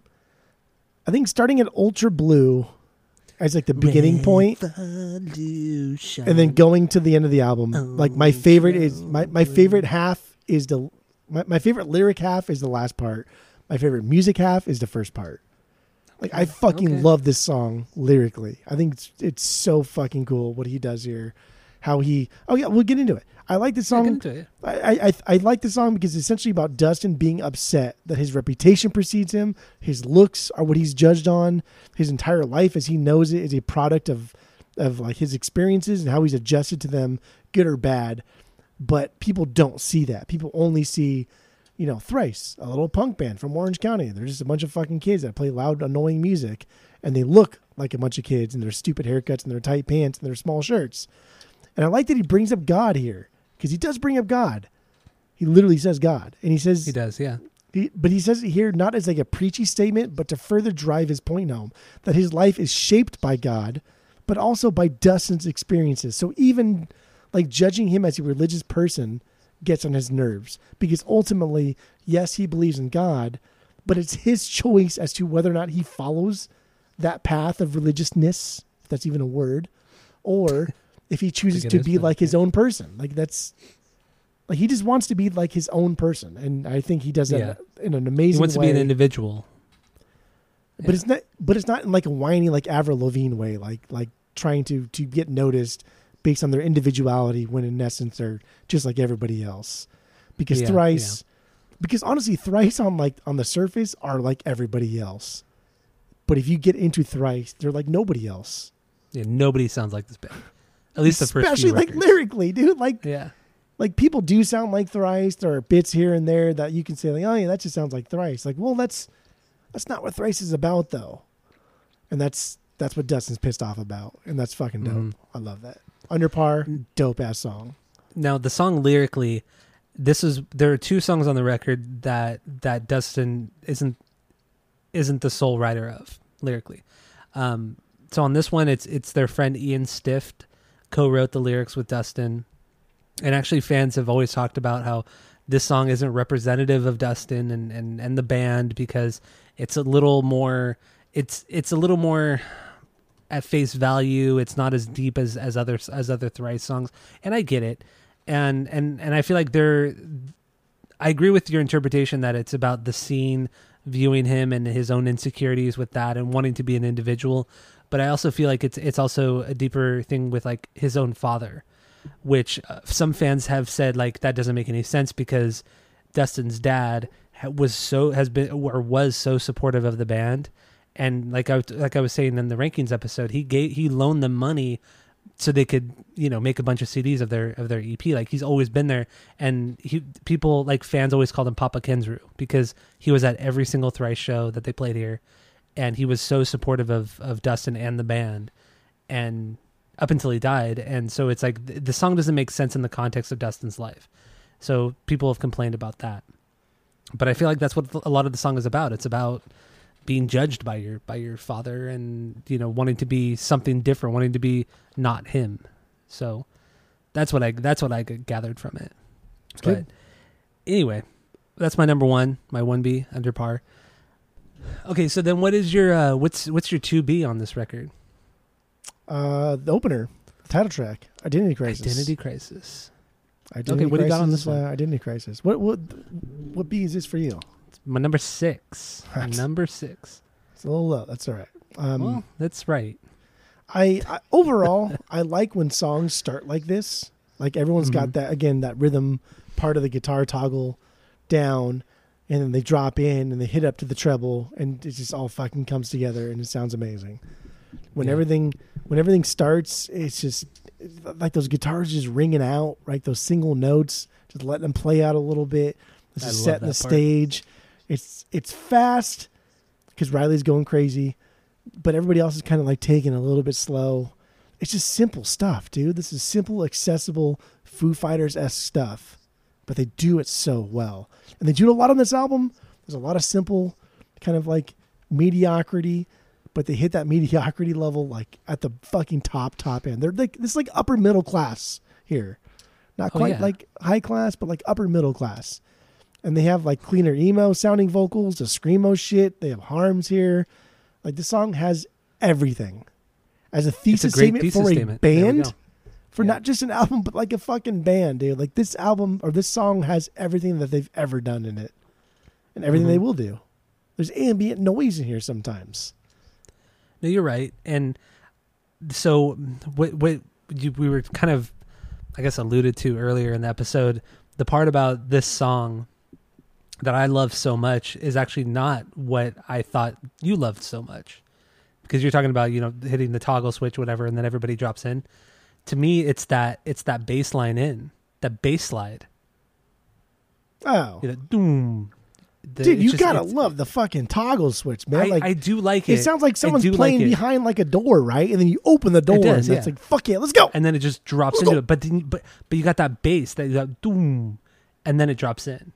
I think starting at Ultra Blue as like the beginning point, and then going to the end of the album. like my favorite is my my favorite half is the my, my favorite lyric half is the last part. My favorite music half is the first part. Like I fucking okay. love this song lyrically. I think it's it's so fucking cool what he does here. How he oh yeah, we'll get into it. I like this Yeah, song. it. I, I I like the song because it's essentially about Dustin being upset that his reputation precedes him. His looks are what he's judged on. His entire life, as he knows it, is a product of of like his experiences and how he's adjusted to them, good or bad. But people don't see that. People only see, you know, Thrice, a little punk band from Orange County. They're just a bunch of fucking kids that play loud, annoying music, and they look like a bunch of kids in their stupid haircuts and their tight pants and their small shirts. And I like that he brings up God here because he does bring up God. He literally says God, and he says He does, yeah. he, but he says it here not as like a preachy statement, but to further drive his point home that his life is shaped by God, but also by Dustin's experiences. So even like judging him as a religious person gets on his nerves because ultimately, yes, he believes in God, but it's his choice as to whether or not he follows that path of religiousness, if that's even a word, or if he chooses it to be like his own person. Like that's like he just wants to be like his own person, and I think he does that Yeah. in an He amazing wants to be an individual. But it's not. But it's not in like a whiny, like Avril Lavigne way, like like trying to to get noticed based on their individuality, when in essence they're just like everybody else. Because Yeah, thrice, because honestly, thrice on like on the surface are like everybody else, but if you get into thrice, they're like nobody else. Yeah, nobody sounds like this band. At least the first especially like records. lyrically, dude. Like Yeah. like people do sound like thrice. There are bits here and there that you can say like, oh yeah, that just sounds like thrice. Like, well, that's that's not what thrice is about though, and that's that's what Dustin's pissed off about, and that's fucking dope. Mhm. I love that. Under par, Mm. dope ass song. Now the song lyrically, this is there are two songs on the record that that Dustin isn't isn't the sole writer of lyrically. Um, so on this one, it's it's their friend Ian Stift co-wrote the lyrics with Dustin, and actually fans have always talked about how this song isn't representative of Dustin and and and the band because it's a little more it's it's a little more at face value. It's not as deep as as other as other thrice songs, and I get it. And and and I feel like they're. I agree with your interpretation that it's about the scene viewing him and his own insecurities with that and wanting to be an individual. But I also feel like it's it's also a deeper thing with like his own father, which uh, some fans have said like that doesn't make any sense because Dustin's dad was so has been or was so supportive of the band. And like I like I was saying in the rankings episode, he gave he loaned them money so they could you know make a bunch of CDs of their of their EP. Like he's always been there, and he people like fans always called him Papa Kensrue because he was at every single Thrice show that they played here, and he was so supportive of of Dustin and the band, and up until he died. And so it's like th- the song doesn't make sense in the context of Dustin's life. So people have complained about that, but I feel like that's what a lot of the song is about. It's about being judged by your by your father and you know wanting to be something different wanting to be not him so that's what i that's what i gathered from it but anyway that's my number one my 1b under par okay so then what is your uh what's what's your 2b on this record Uh, the opener, title track, Identity Crisis. identity crisis Identity Okay, what do you got on this one? Uh, Identity Crisis. What what what B is this for you? my number six (laughs) number six It's a little low. That's all right. Um, well that's right I, I overall (laughs) I like when songs start like this. Like everyone's got Mhm. that again that rhythm part of the guitar toggle down, and then they drop in and they hit up to the treble, and it just all fucking comes together and it sounds amazing. When Yeah. everything when everything starts, it's just it's like those guitars just ringing out, right? Those single notes, just letting them play out a little bit. This I is setting the part. stage. It's it's fast because Riley's going crazy, but everybody else is kind of like taking a little bit slow. It's just simple stuff, dude. This is simple, accessible Foo Fighters esque stuff, but they do it so well, and they do it a lot on this album. There's a lot of simple, kind of like mediocrity, but they hit that mediocrity level like at the fucking top top end. They're like this is like upper middle class here, not Oh, quite yeah. like high class, but like upper middle class. And they have like cleaner emo sounding vocals, the screamo shit. They have harms here. Like the song has everything as a thesis great statement thesis for a statement. Band. For Yeah. not just an (laughs) album, but like a fucking band, dude. Like this album or this song has everything that they've ever done in it, and everything Mhm. they will do. There's ambient noise in here sometimes. No, you're right. And so what what you, we were kind of I guess alluded to earlier in the episode, the part about this song that I love so much is actually not what I thought you loved so much. Because you're talking about, you know, hitting the toggle switch whatever and then everybody drops in. To me, it's that it's that bass line in, that bass slide. Oh, You know, doom. The- dude, you just- gotta love the fucking toggle switch, man. I, like I do like it. it sounds like someone's do like playing behind like a door, right? And then you open the door, does, and it's like fuck yeah, let's go. and then it just drops Let's into go. it. But then, but but you got that bass that that doom, and then it drops in.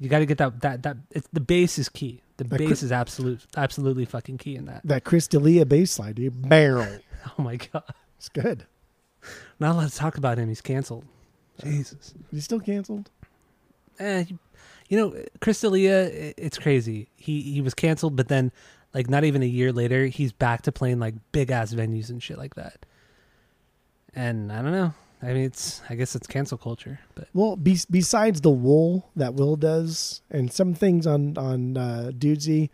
You got to get that that that it's the bass is key. The That bass could- is absolute absolutely fucking key in that. that Chris D'Elia bass slide, dude. Barrel. (laughs) Oh my god! It's good. (laughs) Not allowed to talk about him. He's canceled. Jesus. He's still canceled. Eh, you, you know, Chris D'Elia, it's crazy. He he was canceled, but then like not even a year later, he's back to playing like big ass venues and shit like that. And I don't know. I mean, it's I guess it's cancel culture, but Well, be, besides the wool that Will does, and some things on on uh, Dudesy,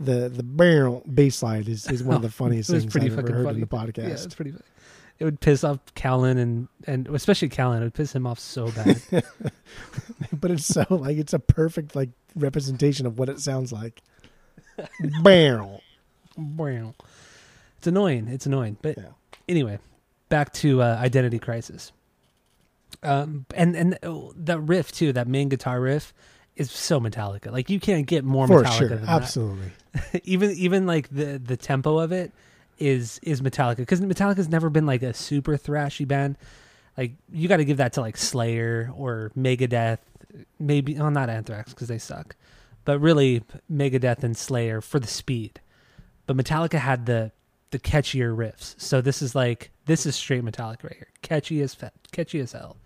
the the barrel bass slide is, is one of the (laughs) funniest things pretty I've ever heard funny. in the podcast. Yeah, it's pretty funny. It would piss off Callan and and especially Callan. It would piss him off so bad. (laughs) (laughs) but it's so like it's a perfect like representation of what it sounds like. barrel. Wow. it's annoying. It's annoying. But Yeah. anyway, back to uh, Identity Crisis. Um, and and oh, that riff too, that main guitar riff, is so Metallica. Like you can't get more For Metallica sure, than that. absolutely. (laughs) even even like the the tempo of it is is Metallica because Metallica's never been like a super thrashy band. Like you got to give that to like Slayer or Megadeth, maybe oh not Anthrax because they suck, but really Megadeth and Slayer for the speed. But Metallica had the the catchier riffs, so this is like this is straight Metallica right here, catchy as catchy as hell.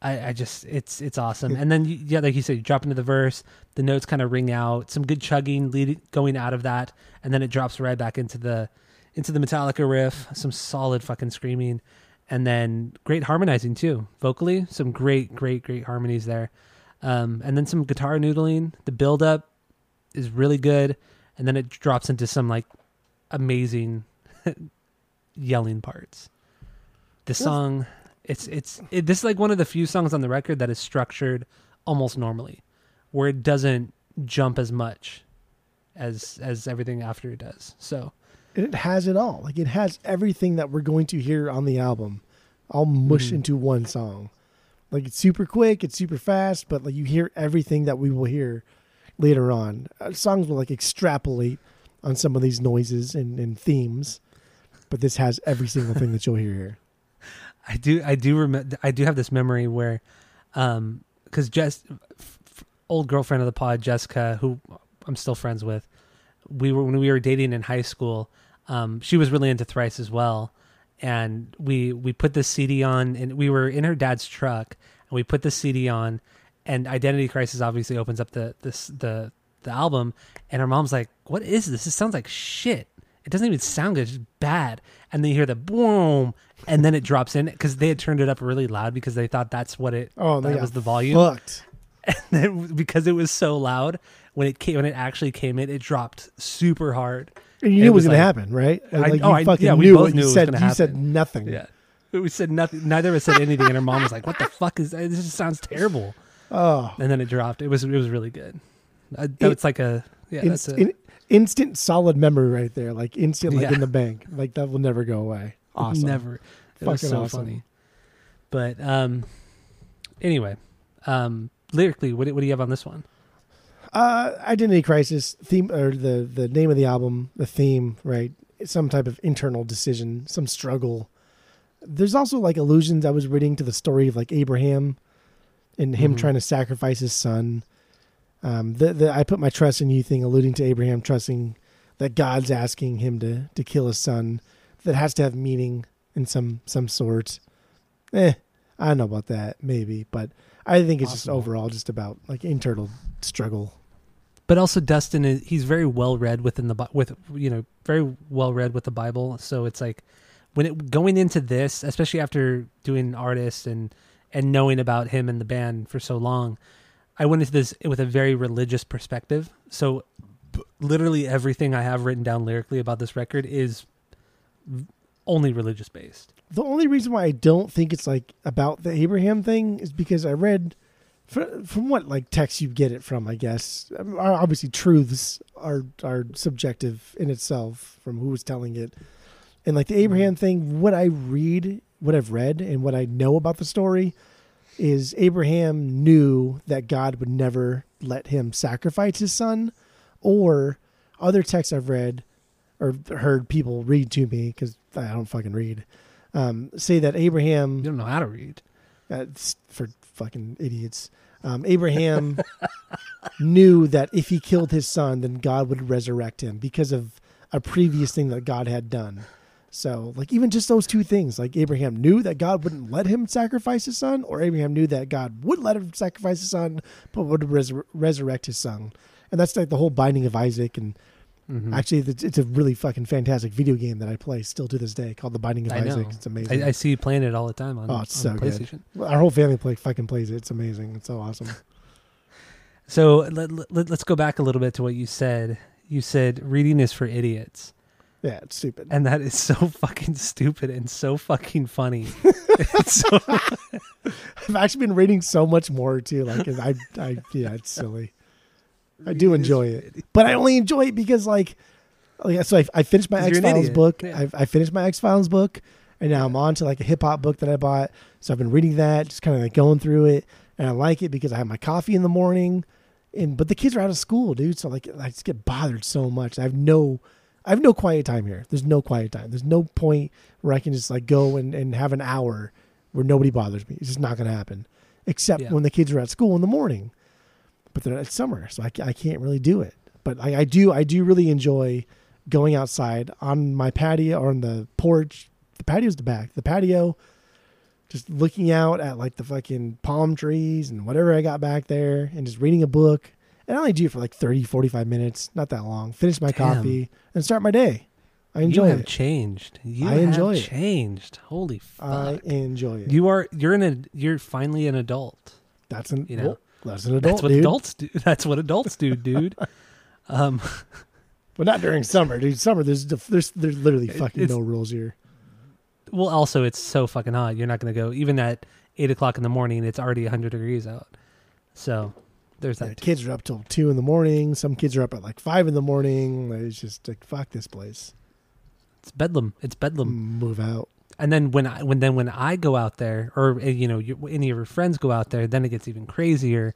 I, I just it's it's awesome, and then you, yeah, like you said, you drop into the verse, the notes kind of ring out, some good chugging leading going out of that, and then it drops right back into the into the Metallica riff, some solid fucking screaming, and then great harmonizing too, vocally, some great great great harmonies there, um, and then some guitar noodling. The build up is really good, and then it drops into some like amazing (laughs) yelling parts. The song, it's it's it, this is like one of the few songs on the record that is structured almost normally, where it doesn't jump as much as as everything after it does. So it has it all. Like it has everything that we're going to hear on the album, all mushed Mhm. into one song. Like it's super quick, it's super fast, but like you hear everything that we will hear later on. Uh, songs will like extrapolate on some of these noises and, and themes, but this has every single thing that you'll hear here. (laughs) I do I do remember I do have this memory where, um, because Jess, f- old girlfriend of the pod Jessica, who I'm still friends with, we were when we were dating in high school. Um, she was really into Thrice as well, and we we put the CD on, and we were in her dad's truck, and we put the CD on, and Identity Crisis obviously opens up the this the the album, and her mom's like, "What is this? This sounds like shit." It doesn't even sound good; it's bad. And then you hear the boom, and then it drops in because they had turned it up really loud because they thought that's what it Oh, that was the volume. Fucked. (laughs) And then because it was so loud when it came when it actually came in, it dropped super hard. And you knew it was was going to happen, right? I- like oh, you I- fucking yeah, we knew both it. knew You it said you said nothing. Yeah, we said nothing. Neither of us said anything, and her mom was like, "What the fuck is that? This just sounds terrible." Oh, And then it dropped. It was it was really good. Uh, It- that's like a yeah. That's a, in- instant solid memory right there. Like instant, like Yeah. in the bank. Like that will never go away. Awesome. Never. It was so awesome. funny. But um, anyway, um, lyrically, what what do you have on this one? Uh, identity crisis theme or the the name of the album, the theme, right? Some type of internal decision, some struggle. There's also like allusions I was reading to the story of like Abraham and him Mhm. trying to sacrifice his son. Um, the the I put my trust in you thing, alluding to Abraham trusting that God's asking him to to kill his son that has to have meaning in some some sort. Eh, I don't know about that, maybe, but I think it's just overall just about like internal struggle. But also Dustin is he's very well read within the with you know very well read with the Bible. So it's like when it going into this, especially after doing artists and and knowing about him and the band for so long, I went into this with a very religious perspective. So literally everything I have written down lyrically about this record is only religious based. The only reason why I don't think it's like about the Abraham thing is because I read from what like text you get it from. I guess um, obviously truths are are subjective in itself from who was telling it, and like the mm-hmm. Abraham thing. What I read, what I've read, and what I know about the story is Abraham knew that God would never let him sacrifice his son, or other texts I've read or heard people read to me because I don't fucking read. Um, say that Abraham You don't know how to read. uh, for fucking idiots. Um, Abraham (laughs) knew that if he killed his son, then God would resurrect him because of a previous thing that God had done. So, like, even just those two things, like Abraham knew that God wouldn't let him sacrifice his son, or Abraham knew that God would let him sacrifice his son, but would resur- resurrect his son. And that's like the whole binding of Isaac. And Mhm. actually, it's it's a really fucking fantastic video game that I play still to this day called The Binding of I know. Isaac. It's amazing. I, I see you playing it all the time on, Oh, it's on so good. Our whole family play fucking plays it. It's amazing. It's so awesome. (laughs) So let, let, let's go back a little bit to what you said. You said reading is for idiots. Yeah, it's stupid. And that is so (laughs) fucking stupid and so fucking funny. (laughs) so, I've actually been reading so much more too. Like I, I yeah, it's silly. I do enjoy it, but I only enjoy it because like, like so I, I finished my X Files book. Yeah. I, I finished my X Files book, and now I'm on to like a hip hop book that I bought. So I've been reading that, just kind of like going through it, and I like it because I have my coffee in the morning. And but the kids are out of school, dude. So like I just get bothered so much. I have no, I have no quiet time here. There's no quiet time. There's no point where I can just like go and, and have an hour where nobody bothers me. It's just not going to happen, except Yeah. when the kids are at school in the morning. But they're it's summer, so I, I can't really do it. But I, I do I do really enjoy going outside on my patio or on the porch. The patio's the back. The patio, just looking out at like the fucking palm trees and whatever I got back there, and just reading a book. And I only do it for like 30, 45 minutes, not that long. Finish my Damn. coffee and start my day. I enjoy you have it. changed. You I have enjoy it. changed. Holy fuck. I enjoy it. you are you're in a you're finally an adult. that's an you know, well, that's an adult, That's what dude. adults do. (laughs) That's what adults do, dude. (laughs) um But not during summer, dude. Summer, there's there's there's literally fucking no rules here. well also it's so fucking hot. You're not gonna go even at eight o'clock in the morning, it's already hundred degrees out. So there's that too. kids are up till two in the morning. Some kids are up at like five in the morning. It's just like fuck this place. It's bedlam. It's bedlam. Move out. And then when I when then when I go out there, or uh, you know, you, any of your friends go out there, then it gets even crazier.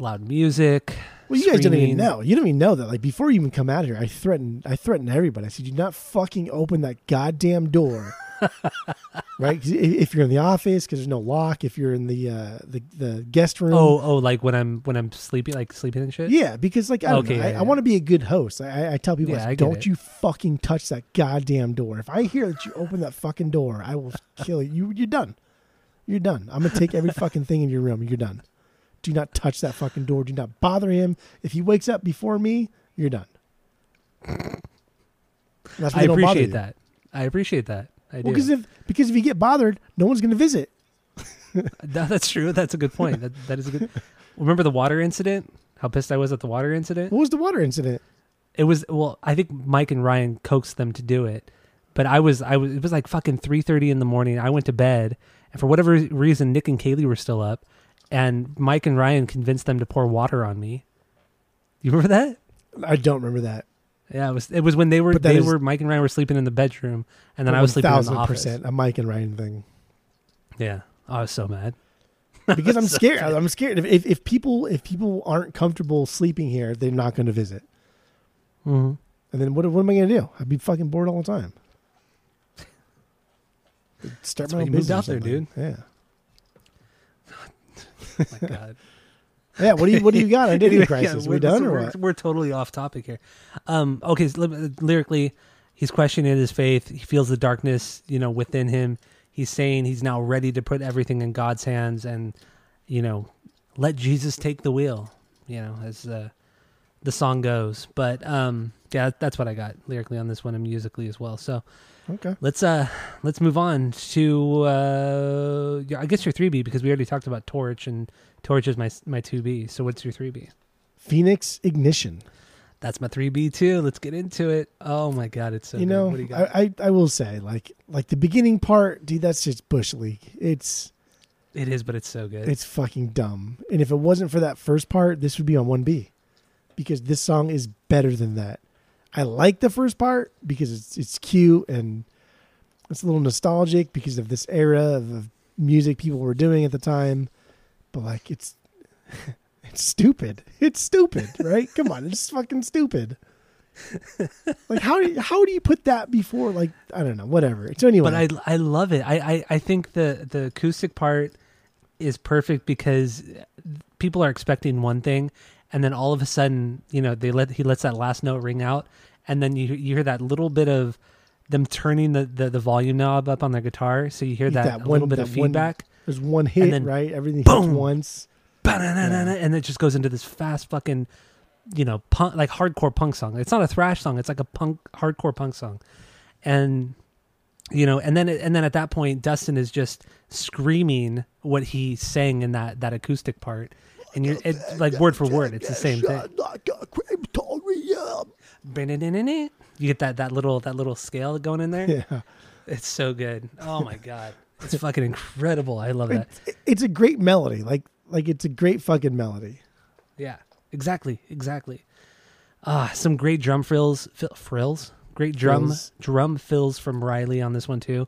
Loud music. Well, you guys don't even know. You don't even know that. Like before you even come out here, I threatened. I threatened everybody. I said, "Do not fucking open that goddamn door." (laughs) right? If you're in the office, because there's no lock. If you're in the uh, the the guest room. Oh, oh, like when I'm when I'm sleeping, like sleeping and shit. Yeah, because like I don't Okay, know, yeah, I, yeah. I want to be a good host. I, I- tell people, Yeah, I don't it. you fucking touch that goddamn door. If I hear that you open that fucking door, I will kill you. you. You're done. You're done. I'm gonna take every fucking thing in your room. You're done. Do not touch that fucking door. Do not bother him. If he wakes up before me, you're done. I they don't bother appreciate that. I appreciate that. I do. Well, because if because if you get bothered, no one's gonna visit. (laughs) That's true. That's a good point. That that is a good. Remember the water incident? How pissed I was at the water incident? What was the water incident? It was well. I think Mike and Ryan coaxed them to do it, but I was I was. It was like fucking three thirty in the morning. I went to bed, and for whatever reason, Nick and Kaylee were still up, and Mike and Ryan convinced them to pour water on me. You remember that? I don't remember that. Yeah, it was. It was when they were But that they is- were Mike and Ryan were sleeping in the bedroom, and then I was sleeping in the office. percent a Mike and Ryan thing. Yeah, I was so mad. (laughs) because I'm scared. I'm scared. If, if if people if people aren't comfortable sleeping here, they're not going to visit. Mm-hmm. And then what what am I going to do? I'd be fucking bored all the time. Start That's my why own you moved business or out there, something. Yeah. Oh (laughs) my god. Yeah, what do you what do you got on Anyway, (laughs) Crisis? yeah, we done so or we're, what? We're totally off topic here. Um, okay, so lyrically, he's questioning his faith. He feels the darkness, you know, within him. He's saying he's now ready to put everything in God's hands and, you know, let Jesus take the wheel. You know, as uh, the song goes. But um, yeah, that's what I got lyrically on this one and musically as well. So Okay. let's uh let's move on to uh I guess your three B because we already talked about Torch and Torch is my my two B. So what's your three B? Phoenix Ignition. That's my three B too. Let's get into it. Oh my god, it's so you good. know, what do you got? I, I I will say like like the beginning part, dude. That's just bush league. It's it is, but it's so good. it's fucking dumb. And if it wasn't for that first part, this would be on one B, because this song is better than that. I like the first part because it's it's cute and it's a little nostalgic because of this era of, of music people were doing at the time. But like it's (laughs) it's stupid. It's stupid, right? Come on, it's fucking stupid. like how do you, how do you put that before like I don't know whatever. So anyway, but I I love it. I, I I think the the acoustic part is perfect because people are expecting one thing, and then all of a sudden, you know, they let he lets that last note ring out, and then you you hear that little bit of them turning the the, the volume knob up on their guitar, so you hear that, That one- little bit of that one- feedback. There's one hit, then right? Everything hits once. Ba-na-na-na-na, and it just goes into this fast fucking you know punk like hardcore punk song. It's not a thrash song. It's like a punk hardcore punk song. And you know and then it, and then at that point dustin is just screaming what he sang in that that acoustic part. And you're it, like word for word it's the same thing. Like a crematorium. you get that that little that little scale going in there? Yeah. it's so good. Oh my god it's fucking incredible i love that It's, it's a great melody. Like like it's a great fucking melody. Yeah, exactly, exactly. Ah, some great drum frills, frills, great drum Fills. drum fills from Riley on this one too.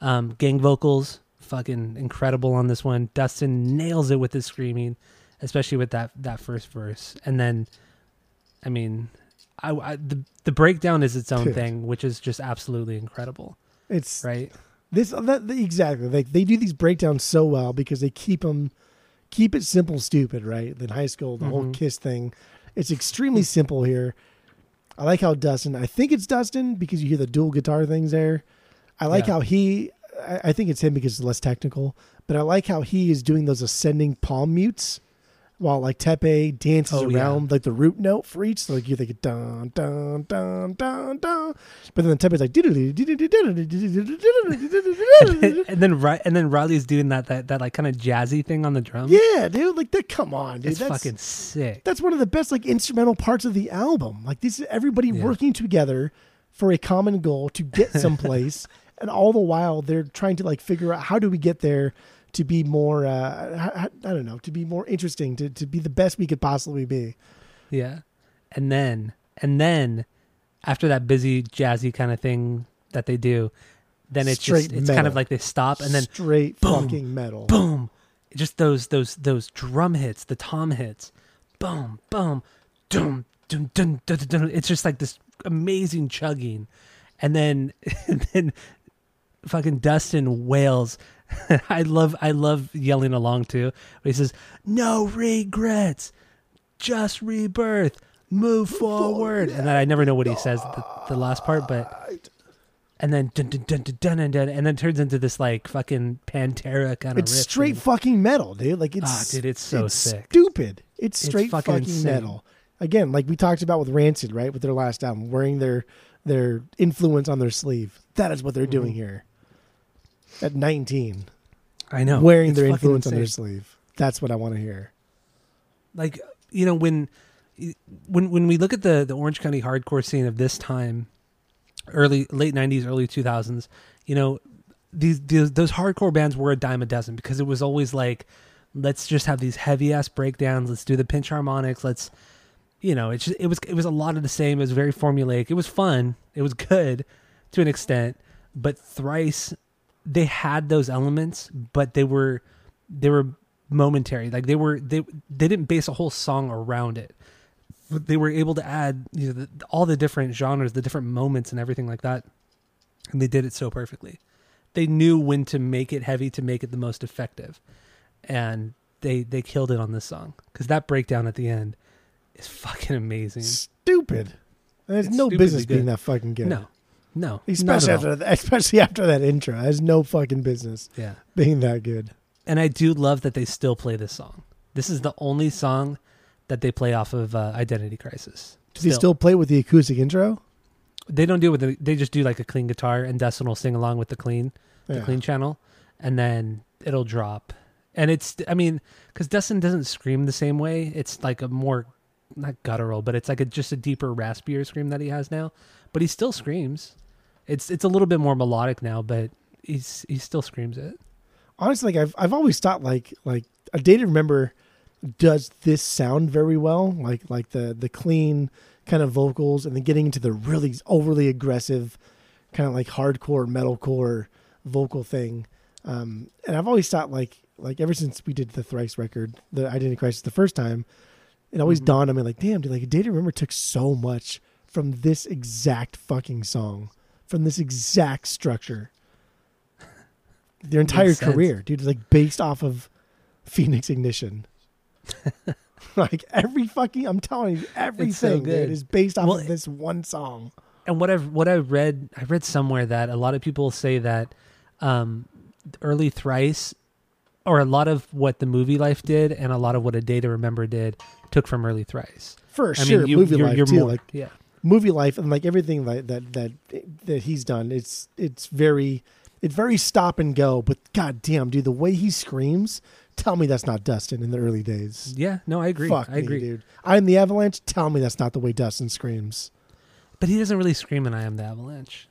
Um, gang vocals, fucking incredible on this one. Dustin nails it with his screaming, especially with that that first verse, and then, I mean, I, I the the breakdown is its own Dude. thing, which is just absolutely incredible, It's right? This that, exactly. Like they do these breakdowns so well because they keep them keep it simple, stupid. Right? In high school, the whole Mhm. kiss thing. It's extremely simple here. I like how Dustin. I think it's Dustin because you hear the dual guitar things there. I like Yeah. how he. I, I think it's him because it's less technical. But I like how he is doing those ascending palm mutes while like Teppei dances Oh, yeah. around like the root note for each. So like you're thinking dun dun dun dun dun, but then Teppei's like (laughs) and then Ri- and then Riley's doing that that that like kind of jazzy thing on the drum. yeah, dude. Like that. Come on, dude. it's that's fucking sick. that's one of the best like instrumental parts of the album. Like this is everybody Yeah. working together for a common goal to get (laughs) someplace, and all the while they're trying to like figure out how do we get there to be more. Uh, I, I don't know, to be more interesting, to to be the best we could possibly be. Yeah. And then and then after that busy jazzy kind of thing that they do, then it's Straight just it's kind of like they stop and then straight boom, fucking metal. boom. Just those those those drum hits, the tom hits. Boom, boom, doom doom doom doom. dum. dum. It's just like this amazing chugging. And then (laughs) and then fucking Dustin wails. (laughs) I love I love yelling along too. He says, "No regrets, just rebirth, move forward." And then I never know what he says the, the last part, but and then dun dun dun dun dun dun, dun and then turns into this like fucking Pantera kind of. It's straight fucking metal, dude. Like it's Ah, dude, it's so sick. Stupid. It's It's straight fucking fucking, metal. Again, like we talked about with Rancid, right? With their last album, wearing their their influence on their sleeve. That is what they're doing Mm-hmm. here. At 19, I know wearing It's their influence on their sleeve. That's what I want to hear. like you know when when when we look at the the Orange County hardcore scene of this time, early late '90s, early 2000s, you know these, these those hardcore bands were a dime a dozen because it was always like, let's just have these heavy ass breakdowns. Let's do the pinch harmonics. Let's you know it's just, it was it was a lot of the same. It was very formulaic. It was fun. It was good to an extent, but thrice they had those elements, but they were they were momentary. Like they were they they didn't base a whole song around it. But they were able to add you know the, all the different genres, the different moments, and everything like that, and they did it so perfectly. They knew when to make it heavy to make it the most effective, and they they killed it on this song because that breakdown at the end is fucking amazing. Stupid. There's It's no business being that fucking good. No, no, Especially after that, (laughs) especially after that intro. There's no fucking business yeah. being that good. And I do love that they still play this song. This is the only song that they play off of uh, Identity Crisis. Does he still play with the acoustic intro? They don't do it with the, they just do like a clean guitar and Dustin will sing along with the clean the Yeah. clean channel and then it'll drop. And it's I mean cuz Dustin doesn't scream the same way. It's like a more not guttural, but it's like a just a deeper raspier scream that he has now, but he still screams. It's it's a little bit more melodic now, but he's he still screams it. honestly like I've I've always thought like like a day to remember does this sound very well like like the the clean kind of vocals and then getting into the really overly aggressive kind of like hardcore metalcore vocal thing um and I've always thought like like ever since we did the thrice record the identity crisis the first time it always Mhm. dawned on me like damn dude like a day to remember took so much from this exact fucking song from this exact structure (laughs) their entire career, dude, is like based off of Phoenix Ignition. (laughs) like every fucking, I'm telling you, everything good. dude, is based off Well, of this one song. and what I've what I read, I read somewhere that a lot of people say that um, early thrice, or a lot of what the Movielife did, and a lot of what a day to remember did, took from early thrice. For I sure, mean, you, movie you're, life you're too. more, Like yeah, Movielife and like everything like that that that he's done. It's it's very it's very stop and go. But god damn, dude, the way he screams. Tell me that's not Dustin in the early days. yeah. No, I agree. Fuck I me, agree. dude. I am the Avalanche. Tell me that's not the way Dustin screams. But he doesn't really scream in "I Am the Avalanche."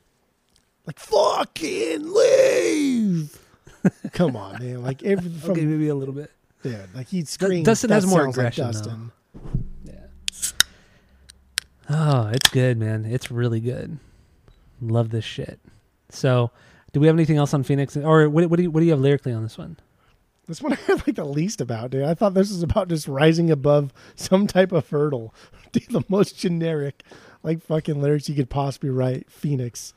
like fucking leave. Come on, man! Like every (laughs) from okay, maybe a little bit. yeah, like he screams. Dustin that has more sounds like aggression, Dustin. Yeah. Oh, it's good, man. It's really good. Love this shit. So, do we have anything else on Phoenix, or what? What do you what do you have lyrically on this one? This one (laughs) I have like the least about, dude. I thought this was about just rising above some type of hurdle. (laughs) Dude, the most generic, like fucking lyrics you could possibly write. Phoenix.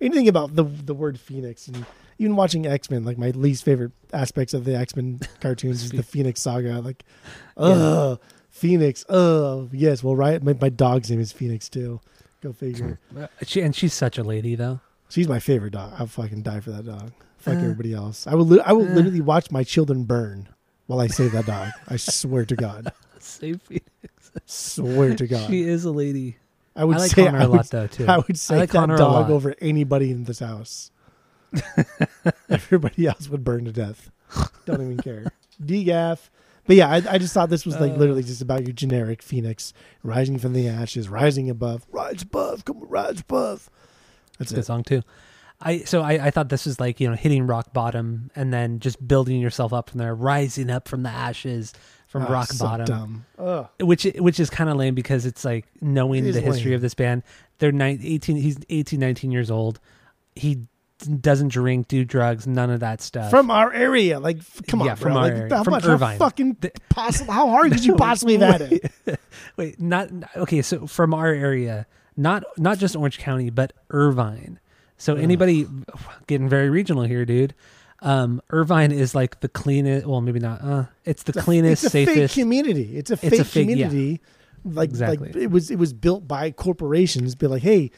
Anything about the the word Phoenix and even watching X Men, like my least favorite aspects of the X Men (laughs) cartoons is the Phoenix saga. Like, ugh, Phoenix. Ugh, yes. Well, right. My, my dog's name is Phoenix too. Go figure. (laughs) She and she's such a lady, though. She's my favorite dog. I'll fucking die for that dog. Fuck Uh, everybody else. I will. Li- I will uh. literally watch my children burn while I save that dog. I swear to God. (laughs) Save Phoenix. Swear to God. She is a lady. I would I like say calling her I a would, lot, though, too. I would say like that her a dog over anybody in this house. (laughs) Everybody else would burn to death. Don't even care. DGAF. But yeah, I, I just thought this was like Uh. literally just about your generic phoenix rising from the ashes, rising above, rise above, come on, rise above. That's a good song too. I so I, I thought this was like you know hitting rock bottom and then just building yourself up from there, rising up from the ashes from Ah, rock so bottom. Dumb. Which which is kind of lame because it's like knowing It the history lame. of this band they're nine, 18 he's 18 19 years old he doesn't drink do drugs none of that stuff From our area, like f- come Yeah, on, from bro. our like, area. How From much? Irvine. How fucking possible? How (laughs) hard could you possibly have had it? (laughs) wait not okay so from our area not not just orange county but irvine so Ugh. anybody getting very regional here dude um irvine is like the cleanest well maybe not uh it's the cleanest it's a fake safest community. It's a It's a fake, fake- yeah. community. Like, Exactly. like it was it was built by corporations. Be like, hey,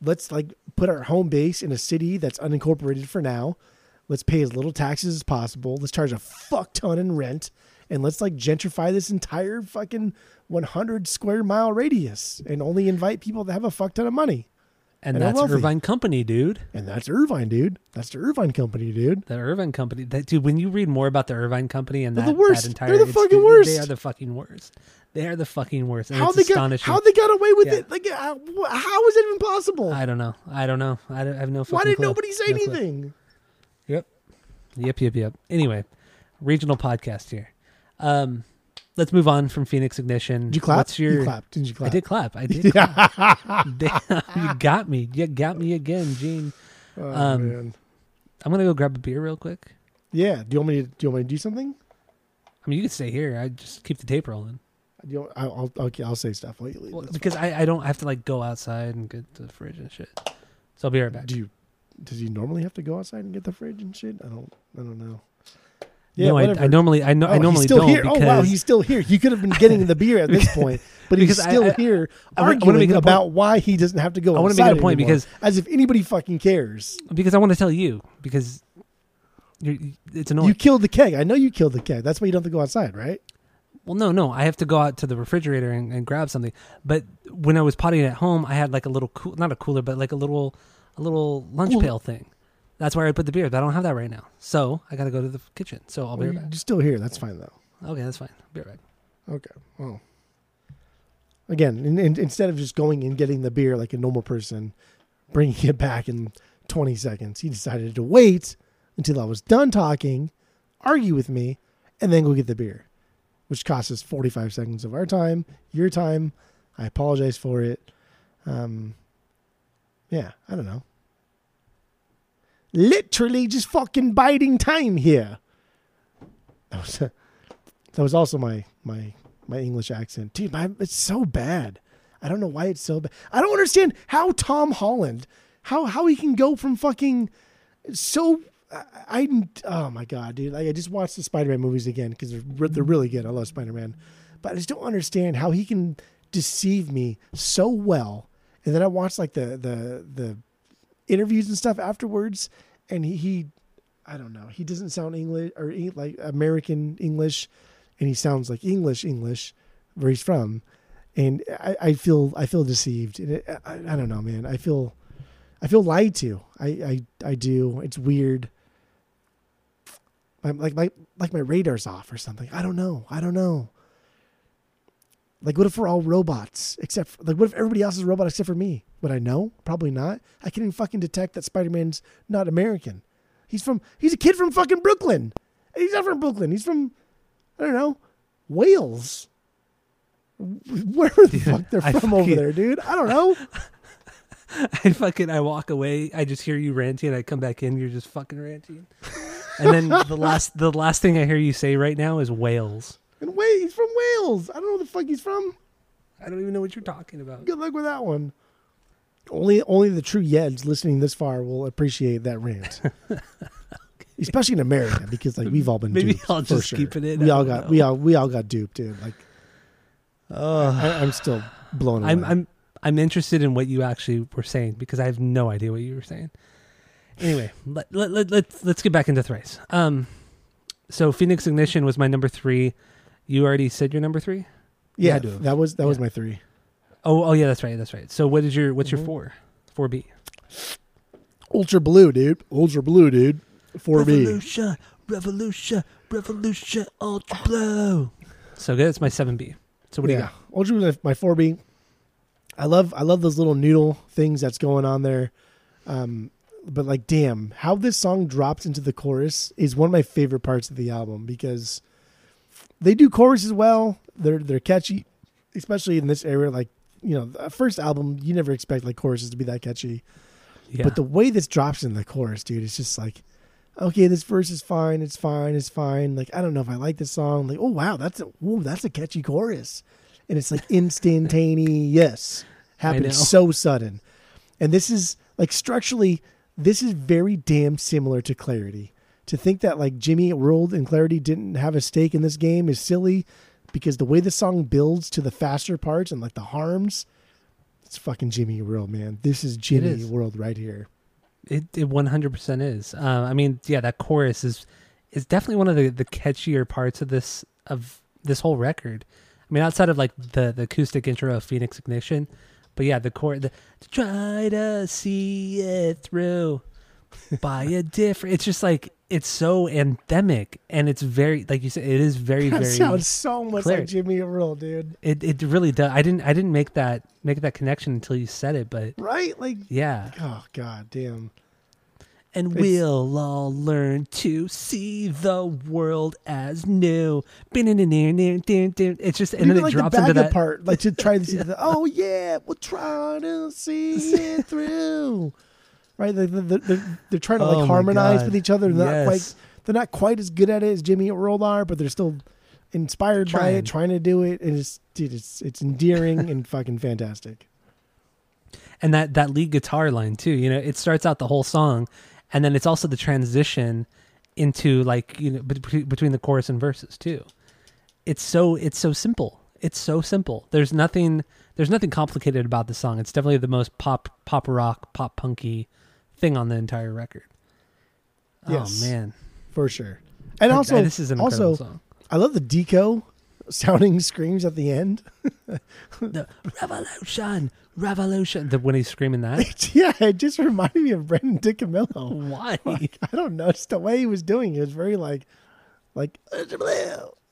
let's like put our home base in a city that's unincorporated for now. Let's pay as little taxes as possible. Let's charge a fuck ton in rent, and let's like gentrify this entire fucking 100 square mile radius, and only invite people that have a fuck ton of money. And and that's irvine company dude And that's Irvine, dude. That's the Irvine company, dude. The Irvine Company, that, dude. When you read more about the Irvine Company and that, the worst. that entire, They're the fucking They worst. They are the fucking worst. They are the fucking worst. And How it's they got astonishing. how they got away with Yeah. it? Like, how, how is it even possible? I don't know. I don't know. I, don't, I have no. Why did clue. nobody say No clue. anything? Yep. Yep. Yep. Yep. Anyway, regional podcast here. Um, let's move on from Phoenix Ignition. Did you clap? What's your? You clapped. Didn't you clap? I did clap. I did. clap. Damn, you got me. You got me again, Gene. (laughs) Oh, Um, man. I'm gonna go grab a beer real quick. Yeah. Do you want me to? Do you want me to do something? I mean, you can stay here. I just keep the tape rolling. You want, I'll, I'll. I'll say stuff while you leave. Well, because I, I don't have to like go outside and get the fridge and shit. So I'll be right back. Do you? Does he normally have to go outside and get the fridge and shit? I don't. I don't know. Yeah, no, I. I normally I, no, Oh, I normally he's still don't here. oh wow, he's still here. He could have been getting the beer at this (laughs) point, but he's still I- here arguing make it point- about why he doesn't have to go. I wanna make a point anymore, because- as if anybody fucking cares. because I want to tell you because you're, it's annoying. You killed the keg. I know you killed the keg. That's why you don't have to go outside, right? Well, no, no. I have to go out to the refrigerator and, and grab something. But when I was pottying at home, I had like a little cool, not a cooler, but like a little, a little lunch pail thing. That's where I put the beer. But I don't have that right now, so I got to go to the kitchen. So I'll be right back. You're still here. That's fine though. Okay, that's fine. Be right back. Okay. Well, again, in, in, instead of just going and getting the beer like a normal person, bringing it back in 20 seconds, he decided to wait until I was done talking, argue with me, and then go get the beer, which cost us 45 seconds of our time, your time. I apologize for it. Um, yeah, I don't know. Literally just fucking biding time here. That was, (laughs) that was also my my my English accent, dude. My, it's so bad. I don't know why it's so bad. I don't understand how Tom Holland, how how he can go from fucking so. I, I oh my god, dude! Like I just watched the Spider-Man movies again because they're they're really good. I love Spider-Man, but I just don't understand how he can deceive me so well. And then I watched like the the the interviews and stuff afterwards, and he, he I don't know. He doesn't sound English or like American English, and he sounds like English English, where he's from, and I, I feel I feel deceived. And it, I, I don't know, man. I feel I feel lied to. I I, I do. It's weird. I'm like my like my radar's off or something. I don't know. I don't know. Like, what if we're all robots? Except, for, like, what if everybody else is a robot except for me? Would I know? Probably not. I can't even fucking detect that Spider Man's not American. He's from. He's a kid from fucking Brooklyn. He's not from Brooklyn. He's from. I don't know, Wales. Where the fuck they're I from over there, dude. I don't know. (laughs) I fucking I walk away. I just hear you ranting. I come back in. You're just fucking ranting. And then (laughs) the last the last thing I hear you say right now is Wales. And wait, he's from Wales. I don't know where the fuck he's from. I don't even know what you're talking about. Good luck with that one. Only only the true Yeds listening this far will appreciate that rant. (laughs) Especially in America, because like we've all been Maybe duped. I'll just sure. keep it in. We all got know. we all we all got duped, dude. Like I, I'm still blown away. I'm I'm I'm interested in what you actually were saying because I have no idea what you were saying. Anyway, let, let, let, let's let's get back into thrice. Um, so Phoenix Ignition was my number three. You already said your number three. yeah, had to have. that was that was my three. Oh, oh yeah, that's right, that's right. So what is your what's your four? Four B. Ultra blue, dude. Ultra blue, dude. Four B. Revolution, revolution, revolution, ultra blue. So good. It's my seven B. So what do you yeah, got? Ultra was my four B. I love I love those little noodle things that's going on there. Um, but like, damn, how this song drops into the chorus is one of my favorite parts of the album because they do choruses well. They're they're catchy, especially in this era. Like you know, the first album you never expect like choruses to be that catchy. Yeah. But the way this drops in the chorus, dude, it's just like, okay, this verse is fine, it's fine, it's fine. Like I don't know if I like this song. Like oh wow, that's a ooh, that's a catchy chorus, and it's like instantaneous, (laughs) happens so sudden, and this is like structurally, this is very damn similar to Clarity. To think that like Jimmy World and Clarity didn't have a stake in this game is silly, because the way the song builds to the faster parts and like the harms. It's fucking Jimmy World, man. This is Jimmy is. World right here. It it one hundred percent is. Uh, I mean, yeah, that chorus is is definitely one of the the catchier parts of this of this whole record. I mean, outside of like the the acoustic intro of Phoenix Ignition, but yeah, the chord, the to try to see it through by a different. It's just like it's so anthemic, and it's very like you said, it is very (laughs) That very. sounds so much clear. like Jimmy World, dude. It it really does. I didn't I didn't make that make that connection until you said it, but Right? Like, yeah. oh god damn. And It's- we'll all learn to see the world as new. It's just and then it like drops the into that. part, like to try to see (laughs) the oh yeah, we'll try to see (laughs) it through. Right? They, they, they're, they're trying to Oh like my harmonize with each other. They're not quite Yes. they're not quite as good at it as Jimmy and World are, but they're still inspired by it, trying to do it. And it's dude, it's it's endearing and (laughs) fucking fantastic. and that that lead guitar line too. You know, it starts out the whole song, and then it's also the transition, into like you know bet- between the chorus and verses too. It's so it's so simple. It's so simple. There's nothing there's nothing complicated about the song. It's definitely the most pop pop rock pop punky thing on the entire record. Yes. Oh man. for sure. And also, this is an also, song. I love the deco sounding (laughs) screams at the end. (laughs) The revolution, revolution. The when he's screaming that. (laughs) yeah, it just reminded me of Brendan DiCamillo. Why? Like, I don't know, just the way he was doing it was very like, like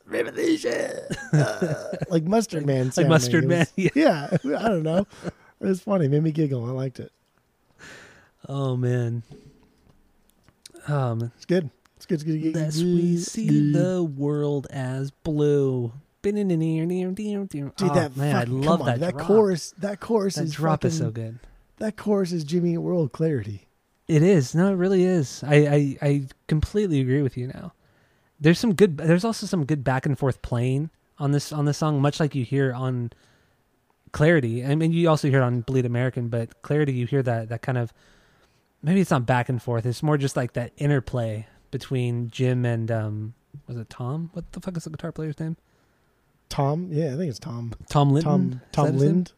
revolution, uh, like Mustard Man. Like. Mustard It Man, was- yeah, I don't know. It was funny. It made me giggle. I liked it. Oh man. Um, It's good. It's good. It's good. Dude, lest we see the world as blue. Dude, Dude, that man, I love on, that. that drop. chorus. That chorus That is drop is so good. That chorus is Jimmy World clarity. It is. No, it really is. I, I, I completely agree with you now. There's some good there's also some good back and forth playing on this on this song, much like you hear on Clarity. I mean you also hear it on Bleed American, but Clarity you hear that that kind of maybe it's not back and forth. It's more just like that interplay between Jim and um was it Tom? What the fuck is the guitar player's name? Tom, yeah, I think it's Tom. Tom Linton. Tom Tom that his name? Lind.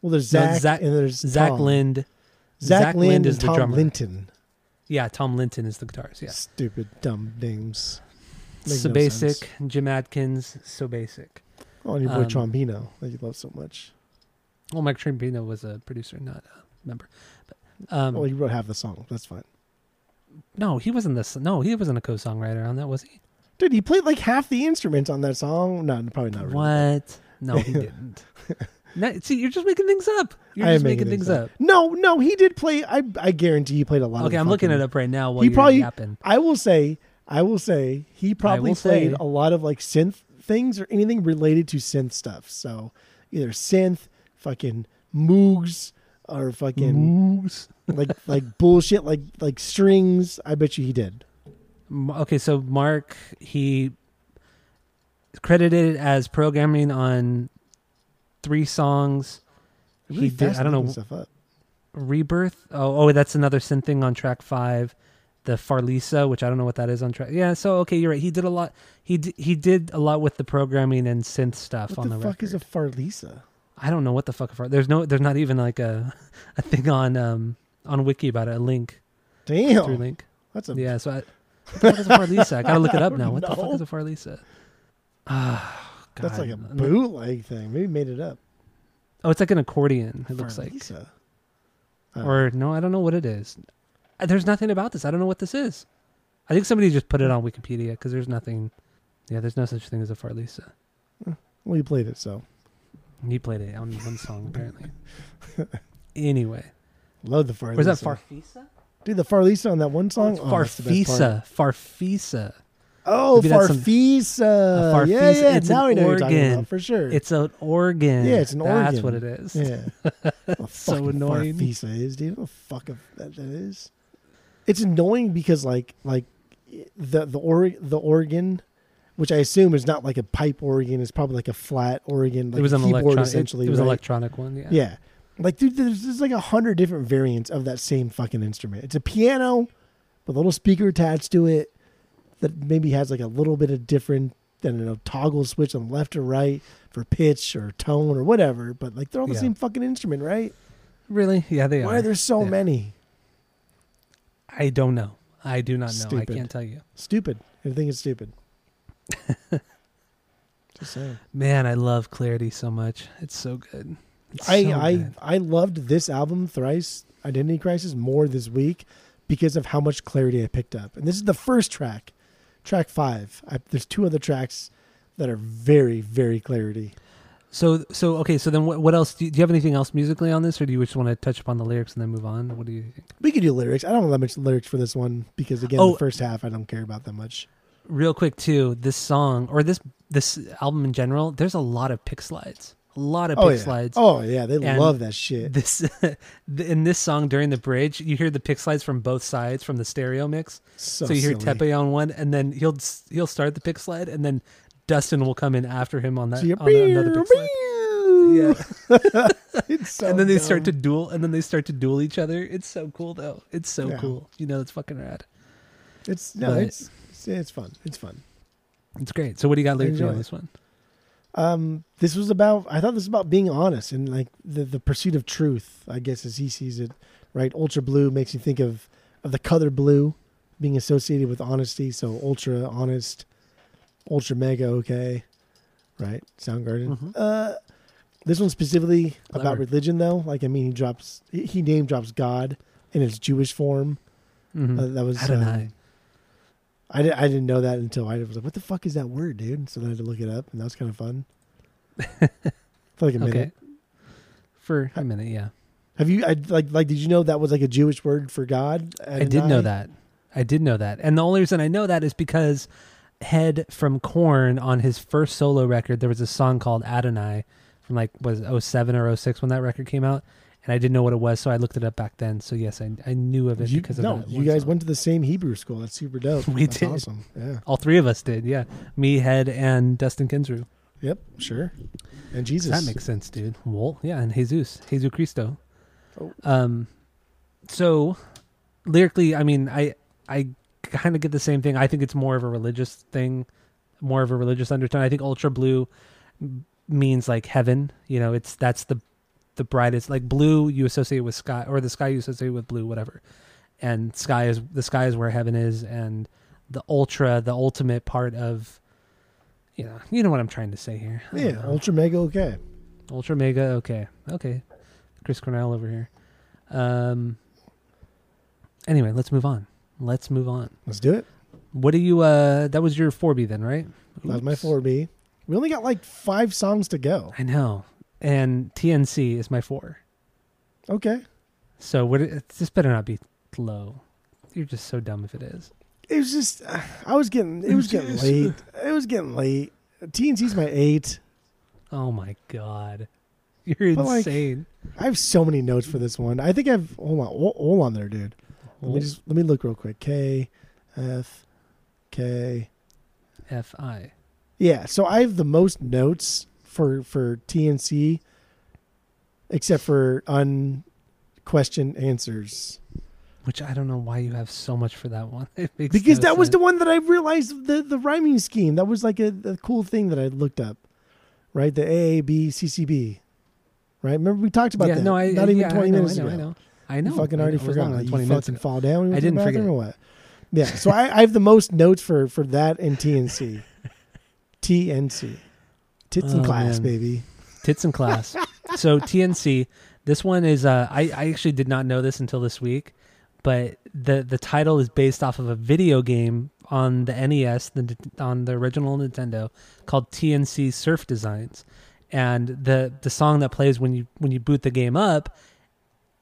Well, there's No, Zach, Zach- and there's Zach Tom. Lind. Zach, Zach Lind Lind is is the Tom drummer. Linton. Yeah, Tom Linton is the guitarist. Yeah. Stupid dumb names. So no basic. sense. Jim Adkins, so basic. Oh, and your boy Um, Trombino that you love so much. Well, Mike Trombino was a producer, not a member. Um, well, he wrote half the song. That's fine. no, he wasn't this. No, he wasn't a co-songwriter on that, was he? Dude, he played like half the instruments on that song. No, probably not. Really. What? No, he (laughs) didn't. no, see, you're just making things up. You're I just making, things up. No, no, he did play. I I guarantee he played a lot. of Okay, I'm looking it up right now while He probably- yapping. I will say, I will say, he probably will say- played a lot of like synth things or anything related to synth stuff. So either synth, fucking moogs, or fucking like like bullshit, like like strings. I bet you he did. Okay, so Mark he credited as programming on three songs. Really He did. I don't know. stuff up. Rebirth. Oh, oh, that's another synth thing on track five. The Farlisa, which I don't know what that is on track. Yeah, so okay, you're right. He did a lot. He d- he did a lot with the programming and synth stuff What on the, the, fuck record. is a Farlisa? I don't know what the fuck. There's no. There's not even like a (laughs) a thing on um on Wiki about it. A link through Damn, link. that's a Yeah. So I, what the fuck is a Farlisa? I gotta look it (laughs) up now. What the fuck is a Farlisa? (sighs) Ah, that's God. like a bootleg thing. Maybe made it up. Oh, it's like an accordion. It looks like. Oh. Or no, I don't know what it is. Uh, There's nothing about this. I don't know what this is. I think somebody just put it on Wikipedia because there's nothing. Yeah, there's no such thing as a Farlisa. well, you played it, so He played it on one song (laughs) apparently. anyway, love the Farlisa. was that Farfisa? Dude, the Farlisa on that one song. Oh, it's Oh, that's the best part. Farfisa. Farfisa. Oh, Maybe that's some- Farfisa. Farfisa. Yeah, yeah. It's now an I know what you're talking organ. about for sure. It's an organ. Yeah, it's an organ. That's what it is. yeah. (laughs) What So annoying. Farfisa is, dude. What the fuck if that, that is? It's annoying because like like the the or the organ, which I assume is not like a pipe organ, It's probably like a flat organ. Like it was a an keyboard electronic. essentially. It, was an electronic one. Yeah. Yeah. Like, dude, there's, there's like a hundred different variants of that same fucking instrument. It's a piano with a little speaker attached to it that maybe has like a little bit of different, I don't know, toggle switch on left or right for pitch or tone or whatever. But like, they're all the Yeah. same fucking instrument, right? Really? Yeah, they Why are. Why are there so Yeah. many? I don't know. I do not know. Stupid. I can't tell you. Stupid. I think it's stupid. Just saying. Man, I love Clarity so much. It's so good. It's I so I good. I loved this album thrice Identity Crisis more this week because of how much clarity I picked up. And this is the first track, track five. I, there's two other tracks that are very very clarity. So so okay. So then what what else? Do you, do you have anything else musically on this, or do you just want to touch upon the lyrics and then move on? What do you think? We could do lyrics. I don't have that much lyrics for this one because again, Oh. the first half I don't care about that much. Real quick too. This song or this this album in general, there's a lot of pick slides. A lot of oh, pick Oh yeah. slides. Oh yeah, they And love that shit. This (laughs) in this song during the bridge, you hear the pick slides from both sides from the stereo mix. So, So, you hear silly. Teppei on one, and then he'll he'll start the pick slide, and then Dustin will come in after him on that So you're another pick slide. Yeah. (laughs) it's (laughs) so and then they start to duel, and then they start to duel each other. It's so cool though. It's so Yeah. cool. You know, it's fucking rad. It's no, But- it's, it's it's fun. It's fun. It's great. So what do you got enjoy on this one? Um, this was about. I thought this was about being honest and like the the pursuit of truth. I guess as he sees it, right? Ultra blue makes you think of of the color blue being associated with honesty. So ultra honest, ultra mega okay, right? Soundgarden. Mhm. Uh, this one specifically about religion though. Like I mean, he drops he, name drops God in his Jewish form. Mhm. Uh, that was Adonai. I, I didn't know that until I was like, what the fuck is that word, dude? So then I had to look it up, and that was kind of fun. (laughs) For like a minute. okay. For a minute, yeah. Have you, I, like, like, did you know that was like a Jewish word for God? I did know that. I did know that. And the only reason I know that is because Head from Korn on his first solo record, there was a song called Adonai from like was 07 or 06 when that record came out. And I didn't know what it was, so I looked it up back then. So yes, I, I knew of it You, because of no, that. you guys song. went to the same Hebrew school. That's super dope. (laughs) We That's did. Awesome. Yeah. All three of us did, yeah. Me, Head, and Dustin Kensrue. Yep. Sure. And Jesus. That makes sense, dude. Well, yeah, and Jesus, Jesus Cristo. Oh. Um, so lyrically, I mean, I I kind of get the same thing. I think it's more of a religious thing, more of a religious undertone. I think ultra blue means like heaven. You know, it's that's the the brightest. Like blue, you associate with sky, or the sky you associate with blue, whatever. And sky is the sky is where heaven is, and the ultra, the ultimate part of. You know, you know what I'm trying to say here. I yeah. Ultra mega okay. Ultra mega, okay, okay. Chris Cornell over here. Um. Anyway, let's move on. Let's move on. Let's do it. What do you? Uh, that was your four B then, right? That was my 4B. We only got like five songs to go. I know, and TNC is my four. Okay. So what? This better not be low. You're just so dumb if it is. It was just, uh, I was getting, it was getting late. It was getting late. TNC's my eight. Oh my god, you're But, like, insane. I have so many notes for this one. I think I've hold on, hold, hold on there, dude. Let me just let me look real quick. K, F, K. F I. Yeah, so I have the most notes for for TNC, except for unquestioned answers. Which I don't know why you have so much for that one. (laughs) It makes Because no that was the one that I realized the the rhyming scheme. That was like a, a cool thing that I looked up, right? The A A B C C B, right? Remember we talked about yeah, that? no, I not even yeah, twenty know, minutes I know, ago. I know. I know. You fucking I already know. Forgot. than You 20 minutes fucking ago. fall down. I went to the didn't forget. Or what? Yeah. So I, I have the most notes for for that and TNC. (laughs) TNC. Tits and Oh, class, man. baby. Tits in class. (laughs) so TNC, this one is uh I, I actually did not know this until this week, but the the title is based off of a video game on the NES, the on the original Nintendo called TNC Surf Designs. And the the song that plays when you when you boot the game up,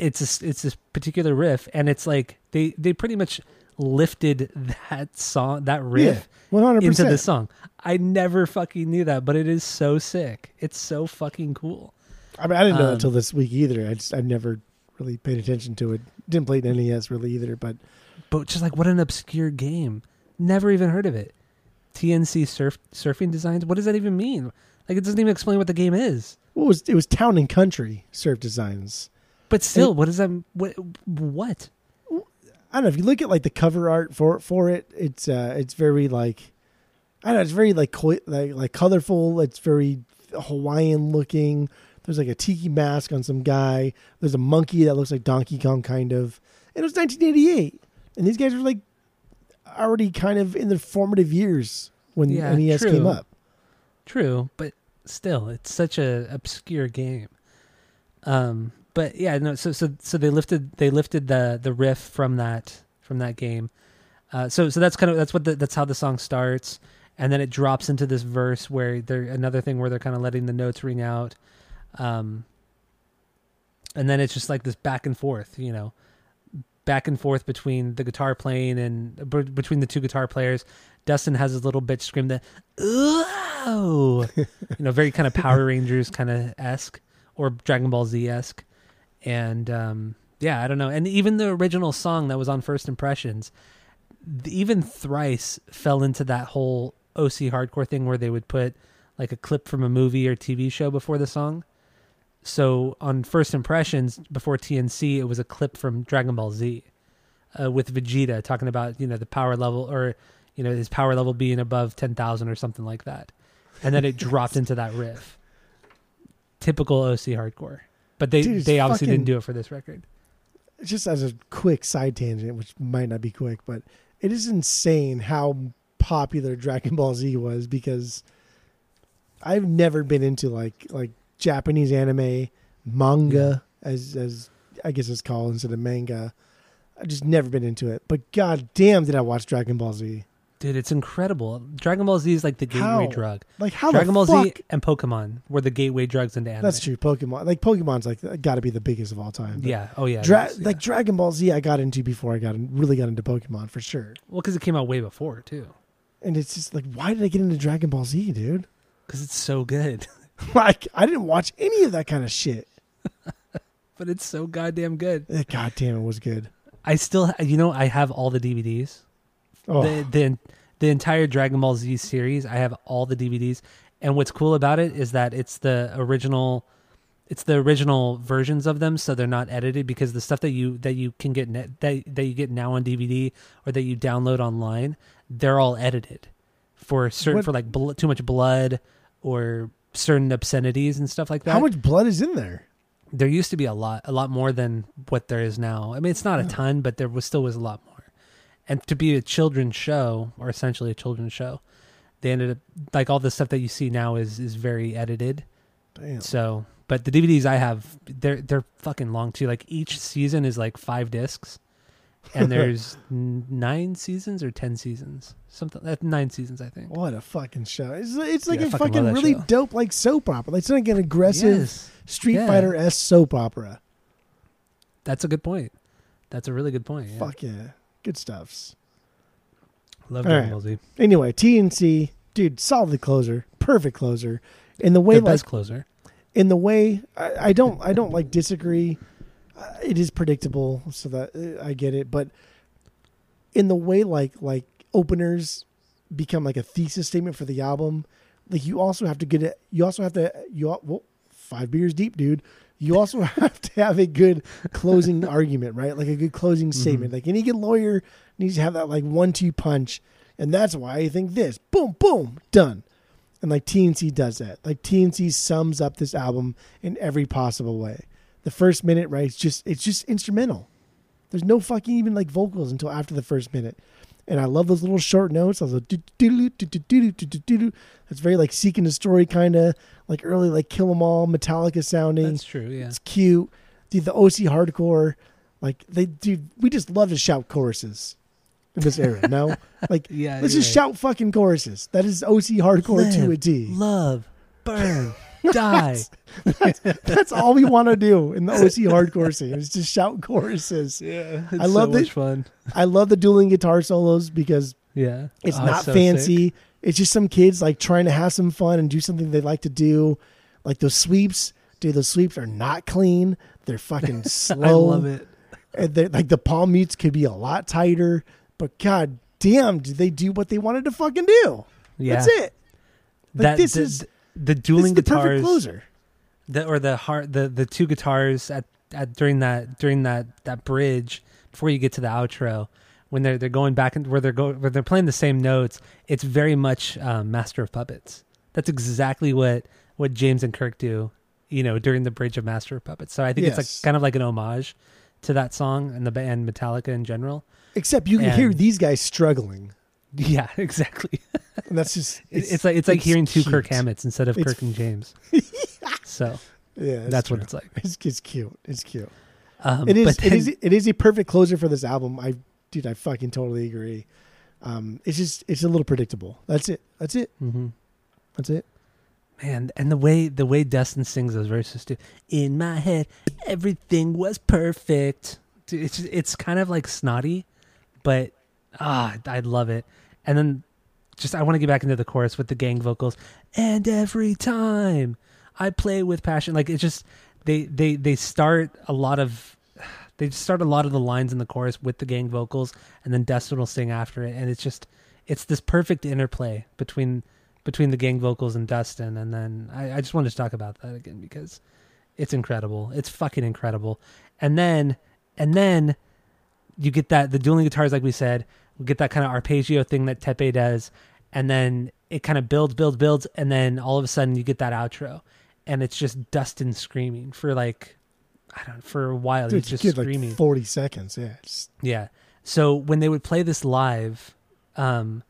it's a, it's this particular riff and it's like they they pretty much lifted that song that riff One hundred into the song. I never fucking knew that, but it is so sick. It's so fucking cool. I mean, I didn't know Um, that until this week either. I just I never really paid attention to it. Didn't play it NES really either. But But just like what an obscure game. Never even heard of it. TNC surf surfing designs. What does that even mean? Like it doesn't even explain what the game is. what was it was Town and Country Surf Designs. But still, what does that? What? What? I don't know if you look at like the cover art for for it. It's uh it's very like I don't know. It's very like co- like like colorful. It's very Hawaiian looking. There's like a tiki mask on some guy. There's a monkey that looks like Donkey Kong kind of. And it was 1988, and these guys were like already kind of in their formative years when Yeah, NES true. came up. True, but still, it's such a obscure game. Um, but yeah, no. So so so they lifted they lifted the the riff from that from that game. Uh, so so that's kind of that's what the, that's how the song starts, and then it drops into this verse where they're another thing where they're kind of letting the notes ring out, um, and then it's just like this back and forth, you know, back and forth between the guitar playing and b- between the two guitar players. Dustin has his little bitch scream that, "Ooh," (laughs) you know, very kind of Power Rangers kind of esque or Dragon Ball Z esque, and um, yeah, I don't know. And even the original song that was on First Impressions, even Thrice fell into that whole OC hardcore thing where they would put like a clip from a movie or TV show before the song. So on First Impressions before TNC, it was a clip from Dragon Ball Z. uh, with Vegeta talking about you know the power level or you know his power level being above ten thousand or something like that, and then it (laughs) dropped into that riff. Typical OC hardcore, but they Dude, they obviously fucking- didn't do it for this record. just as a quick side tangent, which might not be quick, but it is insane how popular Dragon Ball Z was because I've never been into like like Japanese anime, manga as as I guess it's called instead of manga. I've just never been into it. But god damn did I watch Dragon Ball Z. Dude, it's incredible. Dragon Ball Z is like the gateway How? drug. Like how Dragon the Ball fuck? Z and Pokemon were the gateway drugs into anime. That's true. Pokemon like Pokemon's like got to be the biggest of all time. but Yeah. Oh yeah. Dra- is, yeah. Like Dragon Ball Z, I got into before I got in, really got into Pokemon for sure. well, because it came out way before too. And it's just like, why did I get into Dragon Ball Z, dude? Because it's so good. (laughs) like, I didn't watch any of that kind of shit. but it's so goddamn good. Eh, God damn, it was good. I still, you know, I have all the DVDs. Oh, The the the entire Dragon Ball Z series. I have all the DVDs. And what's cool about it is that it's the original. It's the original versions of them, so they're not edited because the stuff that you that you can get net, that that you get now on DVD or that you download online, they're all edited for certain What- for like bl- too much blood or certain obscenities and stuff like that. how much blood is in there? there used to be a lot a lot more than what there is now i mean it's not a ton but there was still was a lot more and to be a children's show or essentially a children's show they ended up like all the stuff that you see now is is very edited Damn. so but the dvds i have they're they're fucking long too like each season is like five discs and (laughs) there's nine seasons or ten seasons something uh, nine seasons i think What a fucking show! It's, it's like I a fucking fucking really show. dope, like soap opera. Like it's like an aggressive Yes. Street Yeah. Fighter s soap opera. that's a good point that's a really good point yeah. Fuck yeah, good stuffs. love All Dragon right. Ball Z. Anyway, TNC, dude, solid closer, perfect closer. In the way, the like best closer in the way I, I don't I don't like disagree. Uh, it is predictable, so that uh, I get it. But in the way like like openers become like a thesis statement for the album, like you also have to get it. You also have to you well, five beers deep, dude. You also (laughs) have to have a good closing argument, right? Like a good closing mm-hmm. statement. Like any good lawyer needs to have that like one two punch, and that's why I think this. Boom, boom, done. And like TNC does that. Like TNC sums up this album in every possible way. The first minute, right? It's just it's just instrumental. There's no fucking even like vocals until after the first minute. And I love those little short notes. I was like, do-do-do-do-do-do-do-do-do. that's very like Seek and Destroy kind of like early like Kill 'Em All Metallica sounding. That's true. Yeah. It's cute. Dude, the OC hardcore, like they dude, we just love to shout choruses in this era. No, (laughs) like Yeah. let's just right. shout fucking choruses. That is OC hardcore to a Live, T. Love, burn, (laughs) die. That's all we want to do in the OC hardcore scene is just shout (laughs) choruses. Yeah. I love so much fun. I love the dueling guitar solos because Yeah. it's Oh, not so fancy. sick. It's just some kids like trying to have some fun and do something they like to do. Like those sweeps, dude. Those sweeps are not clean. They're fucking (laughs) slow. I love it. And they're- like the palm mutes could be a lot tighter, but god damn, did they do what they wanted to fucking do? Yeah. That's it. Like, that this the, is- the dueling the guitars, closer. the, or the heart, the the two guitars at, at during that during that that bridge before you get to the outro when they're they're going back and where they're going where they're playing the same notes. It's very much um, Master of Puppets. That's exactly what what James and Kirk do. You know, during the bridge of Master of Puppets. So I think it's like kind of like an homage to that song and the band Metallica in general. Except you can hear these guys struggling, (laughs) Yeah, exactly. and that's just (laughs) It's, it's like it's like it's hearing two Kirk. Hammetts instead of It's- Kirk and (laughs) James. so Yeah, that's what it's like. It's, it's cute. It's cute. Um, It is. but it then- is. It is a perfect closer for this album. I, dude, I fucking totally agree. Um, it's just it's a little predictable. That's it. That's it. Mhm. That's it. man, and the way the way Dustin sings those verses too. In my head, everything was perfect. Dude, it's just, it's kind of like snotty, but ah, I love it. And then just I want to get back into the chorus with the gang vocals. And every time I play with passion, like it's just they they they start a lot of (sighs) they start a lot of the lines in the chorus with the gang vocals, and then Dustin will sing after it, and it's just it's this perfect interplay between between the gang vocals and Dustin, and then I, I just wanted to talk about that again because it's incredible. It's fucking incredible. And then and then you get that the dueling guitars, like we said, we get that kind of arpeggio thing that Teppei does, and then it kind of builds, builds, builds, and then all of a sudden you get that outro, and it's just Dustin screaming for like I don't know, for a while. Dude, he's it's just screaming. like forty seconds. Yeah, just, Yeah. So when they would play this live, um,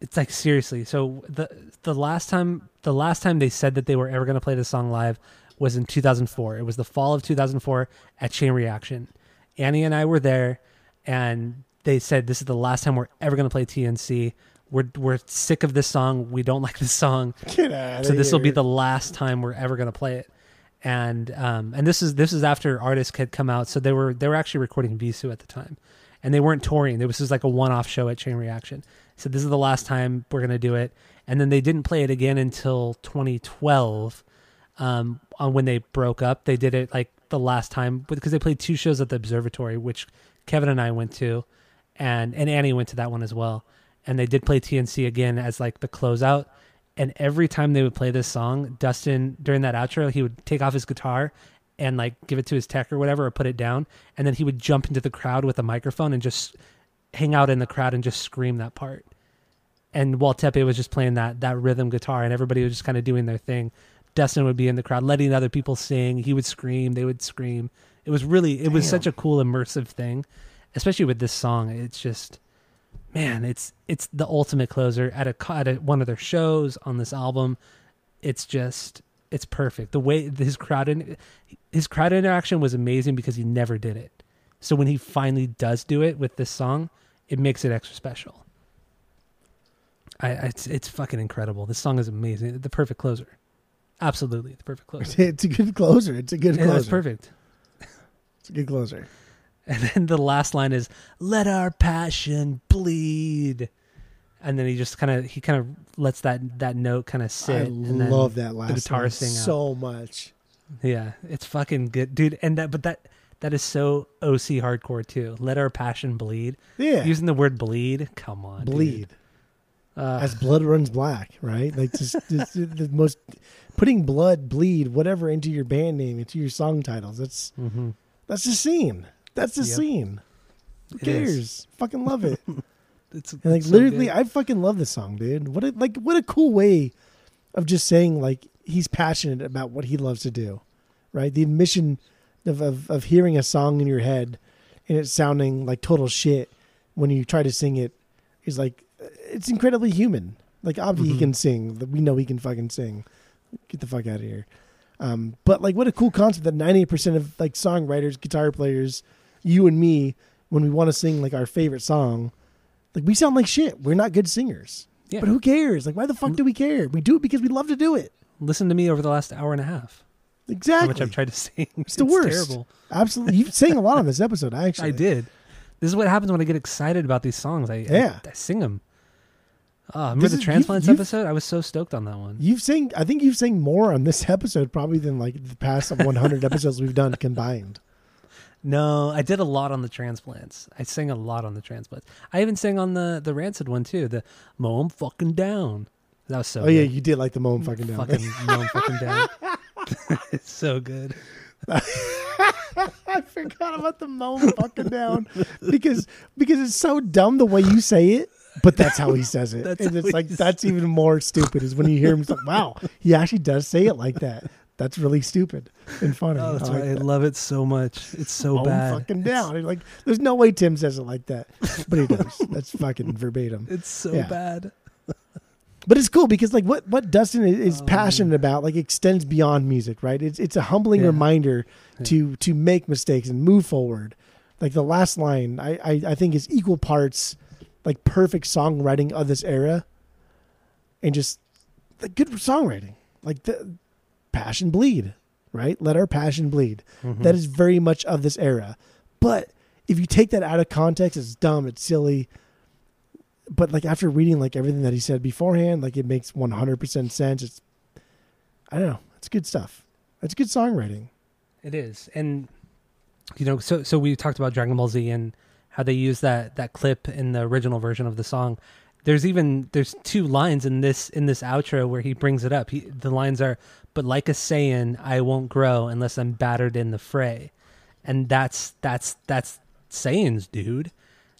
it's like seriously. So the the last time the last time they said that they were ever going to play this song live was in 2004. It was the fall of 2004 at Chain Reaction. Annie and I were there, and they said this is the last time we're ever going to play TNC. We're we're sick of this song. We don't (laughs) like this song. Get out so this will be the last time we're ever going to play it. And um and this is this is after artists had come out. So they were they were actually recording Vheissu at the time. And they weren't touring. This was just like a one-off show at chain reaction. So this is the last time we're going to do it. And then they didn't play it again until 2012 um on when they broke up. They did it like the last time because they played two shows at the observatory which kevin and i went to and and annie went to that one as well and they did play tnc again as like the closeout and every time they would play this song, Dustin during that outro, he would take off his guitar and like give it to his tech or whatever, or put it down, and then he would jump into the crowd with a microphone and just hang out in the crowd and just scream that part. And while Teppei was just playing that that rhythm guitar, and everybody was just kind of doing their thing, Dustin would be in the crowd, letting other people sing. He would scream, they would scream. It was really, it was such a cool immersive thing, especially with this song. It's just man, it's it's the ultimate closer at a at a, one of their shows on this album. It's just it's perfect. The way his crowd in, his crowd interaction was amazing because he never did it. So when he finally does do it with this song, it makes it extra special. I, I it's it's fucking incredible. This song is amazing. The perfect closer. Absolutely, the perfect closer. (laughs) It's a good closer. It's a good Yeah, closer. that's perfect. It's a good closer. (laughs) And then the last line is "Let our passion bleed," and then he just kind of he kind of lets that that note kind of sit. I and then love that last guitar sing out. so much. Yeah, it's fucking good, dude. And that, but that that is so OC hardcore too. Let our passion bleed. Yeah, Using the word bleed, come on, bleed Uh, as blood runs black, right? Like just, (laughs) just the, most putting blood, bleed, whatever into your band name, into your song titles. That's mhm. that's the scene. That's the Yep. scene. Who It is. cares? Fucking love it. (laughs) It's, And like it's literally, good. I fucking love this song, dude. What a like what a cool way of just saying like he's passionate about what he loves to do, right? The admission of of, of hearing a song in your head and it sounding like total shit when you try to sing it is like it's incredibly human. Like obviously Mhm. he can sing. We know he can fucking sing. Get the fuck out of here. Um, but like what a cool concept that ninety eight percent of like songwriters, guitar players, you and me, when we want to sing like our favorite song, like we sound like shit. We're not good singers. yeah. But who cares? Like why the fuck do we care? We do it because we love to do it. Listen to me over the last hour and a half. Exactly. How Exactly. much I've tried to sing. It's the worst. Terrible. Absolutely. you've sang a lot on this episode, I (laughs) actually. I did. This is what happens when I get excited about these songs. I Yeah. I, I sing them. Oh, ah, remember This the is- transplants you've- you've- episode? I was so stoked on that one. You've sang I think you've sang more on this (laughs) episode probably than like the past (laughs) 100 episodes we've done combined. No, I did a lot on the transplants. I sang a lot on the transplants. I even sang on the the rancid one too. The mow 'em fucking down. That was so. oh yeah, you did like the moan fucking down. fucking mow 'em fucking down. (laughs) (laughs) it's so good. I forgot about the moan fucking down because because it's so dumb the way you say it, but that's how he says it. (laughs) That's and it's like that's even more stupid is when you hear him it's like, wow, he actually does say it like that. That's really stupid and funny. (laughs) Oh, that's I like right. I love it so much. It's so Moan bad. fucking down. He's like, there's no way Tim says it like that, but he does. (laughs) that's fucking verbatim. It's so Yeah. bad. But it's cool because like what what Dustin is, is Oh, passionate about like extends beyond music, right? It's it's a humbling Yeah. reminder Yeah. to to make mistakes and move forward. Like the last line, I, I I think is equal parts like perfect songwriting of this era, and just like good songwriting. Like the passion bleed, right? Let our passion bleed. Mhm. That is very much of this era. But if you take that out of context, it's dumb, it's silly. But like after reading like everything that he said beforehand, like it makes one hundred percent sense. It's I don't know. It's good stuff. It's good songwriting. It is, and you know, so so we talked about Dragon Ball Z and how they use that that clip in the original version of the song. There's even there's two lines in this in this outro where he brings it up. He, the lines are, "But like a Saiyan, I won't grow unless I'm battered in the fray," and that's that's that's Saiyans, dude.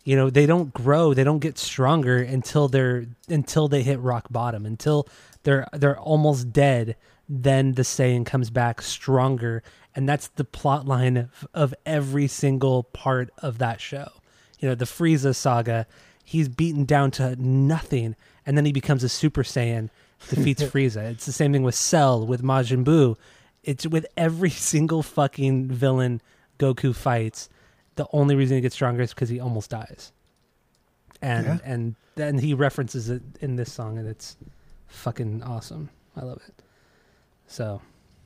You know, they don't grow, they don't get stronger until they're until they hit rock bottom, until they're they're almost dead. Then the Saiyan comes back stronger, and that's the plot line of, of every single part of that show. You know, the Frieza saga, he's beaten down to nothing, and then he becomes a Super Saiyan, defeats (laughs) Frieza. It's the same thing with Cell, with Majin Buu. It's with every (laughs) single fucking villain Goku fights. The only reason he gets stronger is because he almost dies. And Yeah. and then he references it in this song, and it's fucking awesome. I love it. So,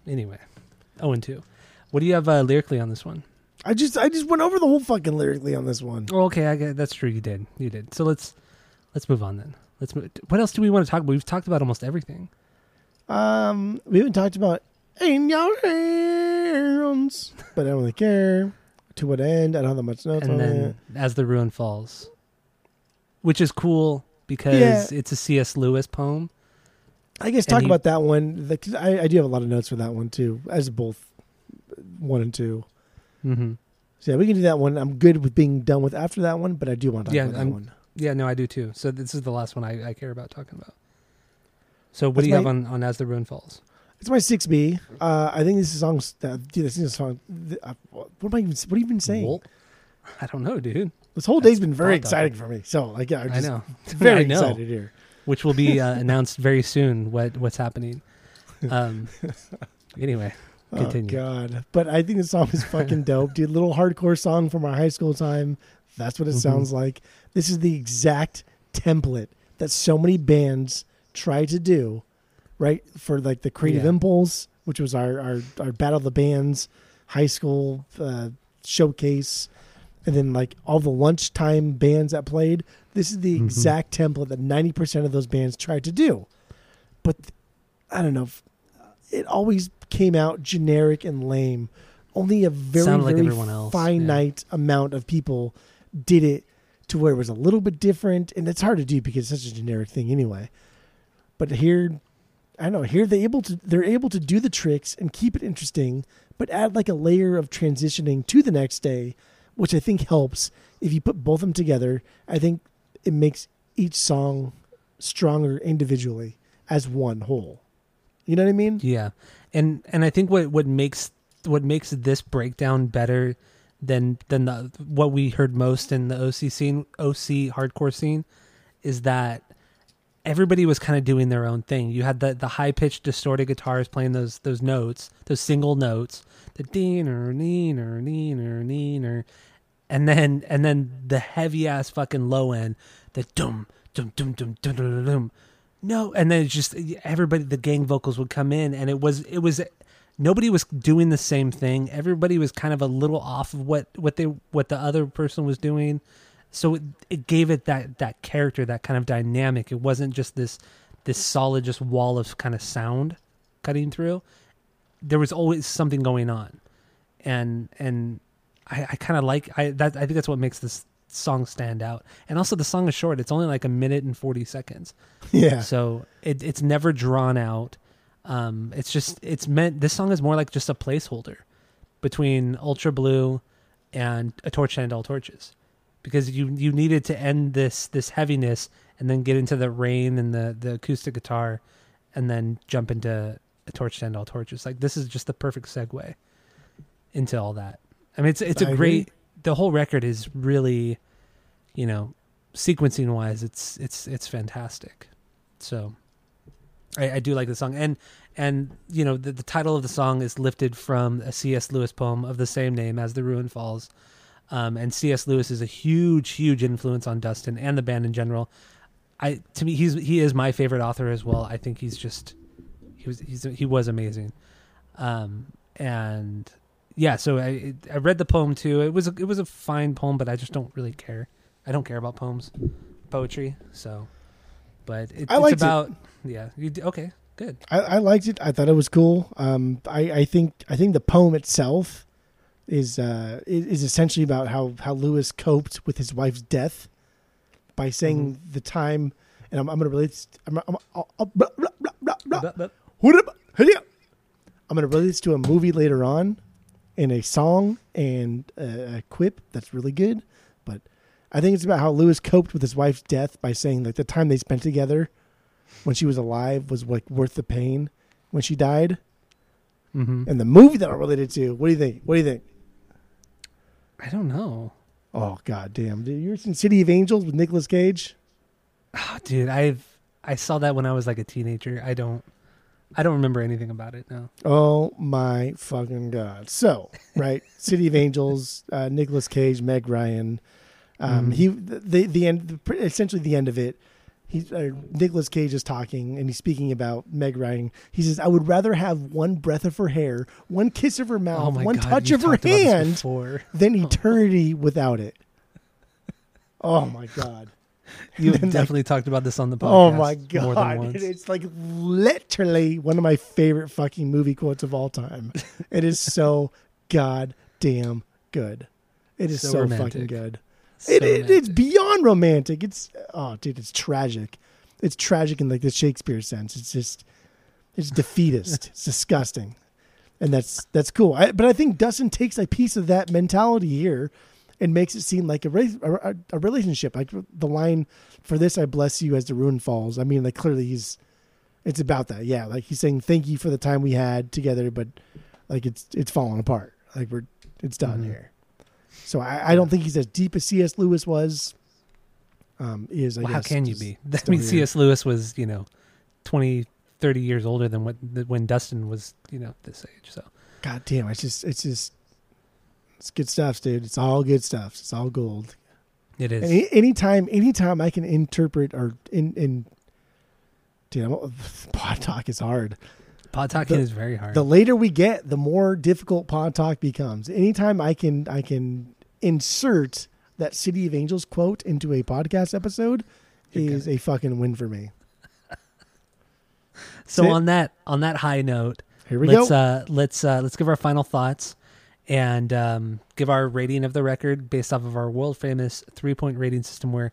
anyway, oh and two. What do you have uh, lyrically on this one? I just I just went over the whole fucking lyrically on this one. Oh, okay, I get that's true. You did, you did. So let's let's move on then. Let's move. What else do we want to talk about? We've talked about almost everything. Um, we haven't talked about in your hands, but I don't really care. To what end? I don't have that much notes and on then it. as the ruin falls, which is cool because Yeah. it's a C.S. Lewis poem. I guess talk he- about that one. The, I, I do have a lot of notes for that one too, as both one and two. Mm-hmm. So yeah, we can do that one. I'm good with being done with after that one, but I do want to talk Yeah, about that I'm- one. Yeah, no, I do too. So this is the last one I, I care about talking about. So what That's do you have on, on as the ruin falls? It's my six B. Uh, I think this is song's that dude. This is a song. uh, What am I even? What are you even saying? Well, I don't know, dude. This whole day's been very exciting for me. So like, yeah, I'm I know. (laughs) very I know. excited here. Which will be uh, (laughs) announced very soon. What what's happening? Um. (laughs) Anyway, Continue. Oh god! But I think the song is fucking (laughs) dope, dude. Little hardcore song from our high school time. That's what it Mhm. sounds like. This is the exact template that so many bands try to do, right? For like the Creative Yeah. Impulse, which was our our, our Battle of the Bands high school uh, showcase, and then like all the lunchtime bands that played. This is the Mhm. exact template that ninety percent of those bands tried to do. But I don't know. if- It always came out generic and lame. Only a very Sounded like very everyone else, yeah. finite amount of people did it to where it was a little bit different, and it's hard to do because it's such a generic thing anyway. But here, I don't know. Here they able to they're able to do the tricks and keep it interesting, but add like a layer of transitioning to the next day, which I think helps. If you put both of them together, I think it makes each song stronger individually as one whole. You know what I mean? Yeah, and and I think what what makes what makes this breakdown better than than the, what we heard most in the OC scene, OC hardcore scene, is that everybody was kind of doing their own thing. You had the the high pitched distorted guitars playing those those notes, those single notes, the deener neener neener neener, and then and then the heavy ass fucking low end, the dum dum dum dum dum dum dum. No, and then it's just everybody. The gang vocals would come in, and it was it was nobody was doing the same thing. Everybody was kind of a little off of what what they what the other person was doing. So it, it gave it that that character, that kind of dynamic. It wasn't just this this solid just wall of kind of sound cutting through. There was always something going on, and and I, I kind of like I that I think that's what makes this song stand out. And also the song is short; it's only like a minute and forty seconds. Yeah. So it, it's never drawn out. Um, it's just it's meant. This song is more like just a placeholder between Ultra Blue and a torch and all torches, because you you needed to end this this heaviness and then get into the rain and the the acoustic guitar, and then jump into a torch and all torches. Like this is just the perfect segue into all that. I mean, it's it's a I great. The whole record is really, you know, sequencing wise, it's it's it's fantastic. So, I, I do like the song, and and you know the, the title of the song is lifted from a C.S. Lewis poem of the same name as the Ruin Falls, um, and C.S. Lewis is a huge huge influence on Dustin and the band in general. I to me he's he is my favorite author as well. I think he's just he was he was amazing, um, and yeah. So I I read the poem too. It was a, it was a fine poem, but I just don't really care. I don't care about poems, poetry. So, but it, I it's liked it. about yeah. You okay? Good. I, I liked it. I thought it was cool. Um, I, I think I think the poem itself is uh, is essentially about how, how Lewis coped with his wife's death by saying Mm-hmm. the time. And I'm, I'm going to relate. this- I'm, I'm. I'm going to relate this to a movie later on, in a song and a, a quip that's really good. But I think it's about how Lewis coped with his wife's death by saying like the time they spent together when she was alive was like worth the pain when she died. Mm-hmm. And the movie that I'm related to, what do you think? What do you think? I don't know. Oh god damn! Did you ever in City of Angels with Nicolas Cage? Oh, dude, I've I saw that when I was like a teenager. I don't I don't remember anything about it now. Oh my fucking god! So right, City of Angels, uh, Nicolas Cage, Meg Ryan. Um, Mhm. He the the end essentially the end of it. He's uh, Nicolas Cage is talking and he's speaking about Meg Ryan. He says, "I would rather have one breath of her hair, one kiss of her oh mouth, my one god, touch of her talked about this hand than (laughs) eternity without it." Oh my god! (laughs) You've Then, like- definitely talked about this on the oh podcast. Oh my more than god! once. It's like literally one of my favorite fucking movie quotes of all time. (laughs) it is so goddamn good. It is So so, fucking good. So it, it it's beyond romantic. It's oh dude, it's tragic. It's tragic in like the Shakespeare sense. It's just it's (laughs) defeatist. it's disgusting. And that's that's cool. I, but I think Dustin takes a piece of that mentality here and makes it seem like a, a, a relationship. Like the line for this, I bless you as the ruin falls. I mean, like clearly he's, it's about that. Yeah. Like he's saying, thank you for the time we had together, but like it's, it's falling apart. Like we're, it's done Mhm. here. So I, I don't think he's as deep as C.S. Lewis was. Um, is I Well, how can you be? (laughs) I mean, here. C.S. Lewis was, you know, 20, 30 years older than what when Dustin was, you know, this age. So God damn! It's just, it's just, it's good stuff, dude. It's all good stuff. It's all gold. it is. Any, anytime, anytime I can interpret or in in, dude, I'm, (laughs) pod talk is hard. Pod talking the- is very hard. The later we get, the more difficult pod talk becomes. Anytime I can, I can insert that City of Angels quote into a podcast episode You're is good. a fucking win for me. (laughs) so on that on that high note, Here we let's go. uh let's uh let's give our final thoughts and um give our rating of the record based off of our world famous three point rating system where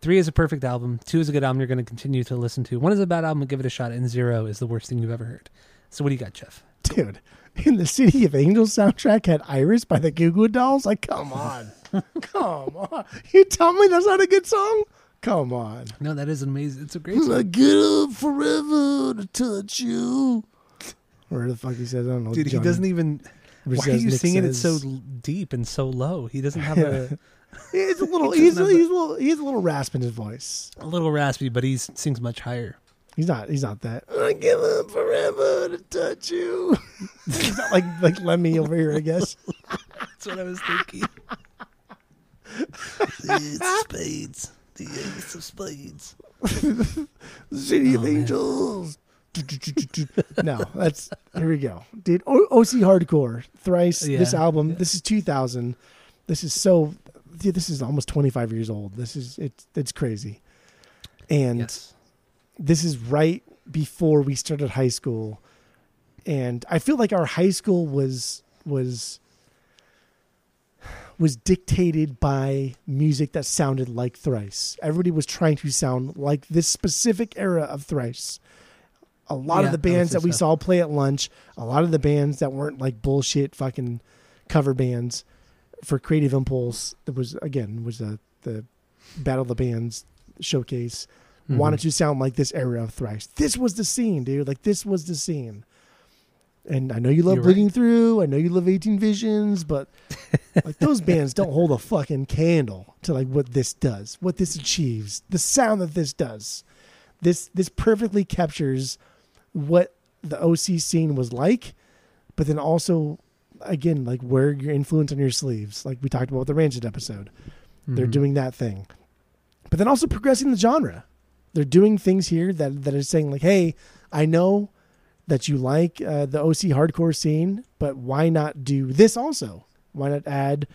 three is a perfect album, two is a good album you're going to continue to listen to, one is a bad album, give it a shot, and zero is the worst thing you've ever heard. So what do you got, Jeff? dude. (laughs) In the City of Angels soundtrack had Iris by the Goo Goo Dolls. Like, come on, (laughs) come on. You tell me that's not a good song? Come on. No, that is amazing. It's a great song. I get up forever to touch you. Where the fuck he says, I don't know. Dude, he doesn't even. Rich Why are you Nick singing it so deep and so low? He doesn't have a, (laughs) He's a little. He He's, doesn't a, he's a little. He's a little rasp in his voice. a little raspy, but he sings much higher. He's not. He's not that. I give up forever to touch you. (laughs) he's not like like Lemmy over here, I guess. (laughs) That's what I was thinking. It's spades. The ace of spades. City of Oh, man. Angels. (laughs) no, that's here we go, dude. O- OC Hardcore thrice. This Yeah. album. This is 2000. This is so. Dude, this is almost 25 years old. This is it's it's crazy, and Yes. this is right before we started high school, and I feel like our high school was was was dictated by music that sounded like Thrice. Everybody was trying to sound like this specific era of Thrice. A lot Yeah, of the bands that we so. saw play at lunch, a lot of the bands that weren't like bullshit fucking cover bands for Creative Impulse, that was again was the the Battle of the Bands showcase Mhm. wanted to sound like this era of Thrice. This was the scene, dude. Like this was the scene. And I know you love You're Bleeding Through. I know you love 18 Visions, but (laughs) like those bands don't hold a fucking candle to like what this does, what this achieves, the sound that this does. This this perfectly captures what the OC scene was like, but then also again like wear your influence on your sleeves, like we talked about with the Rancid episode. They're Mhm. doing that thing. But then also progressing the genre. They're doing things here that that is saying like, "Hey, I know that you like uh, the OC hardcore scene, but why not do this also? Why not add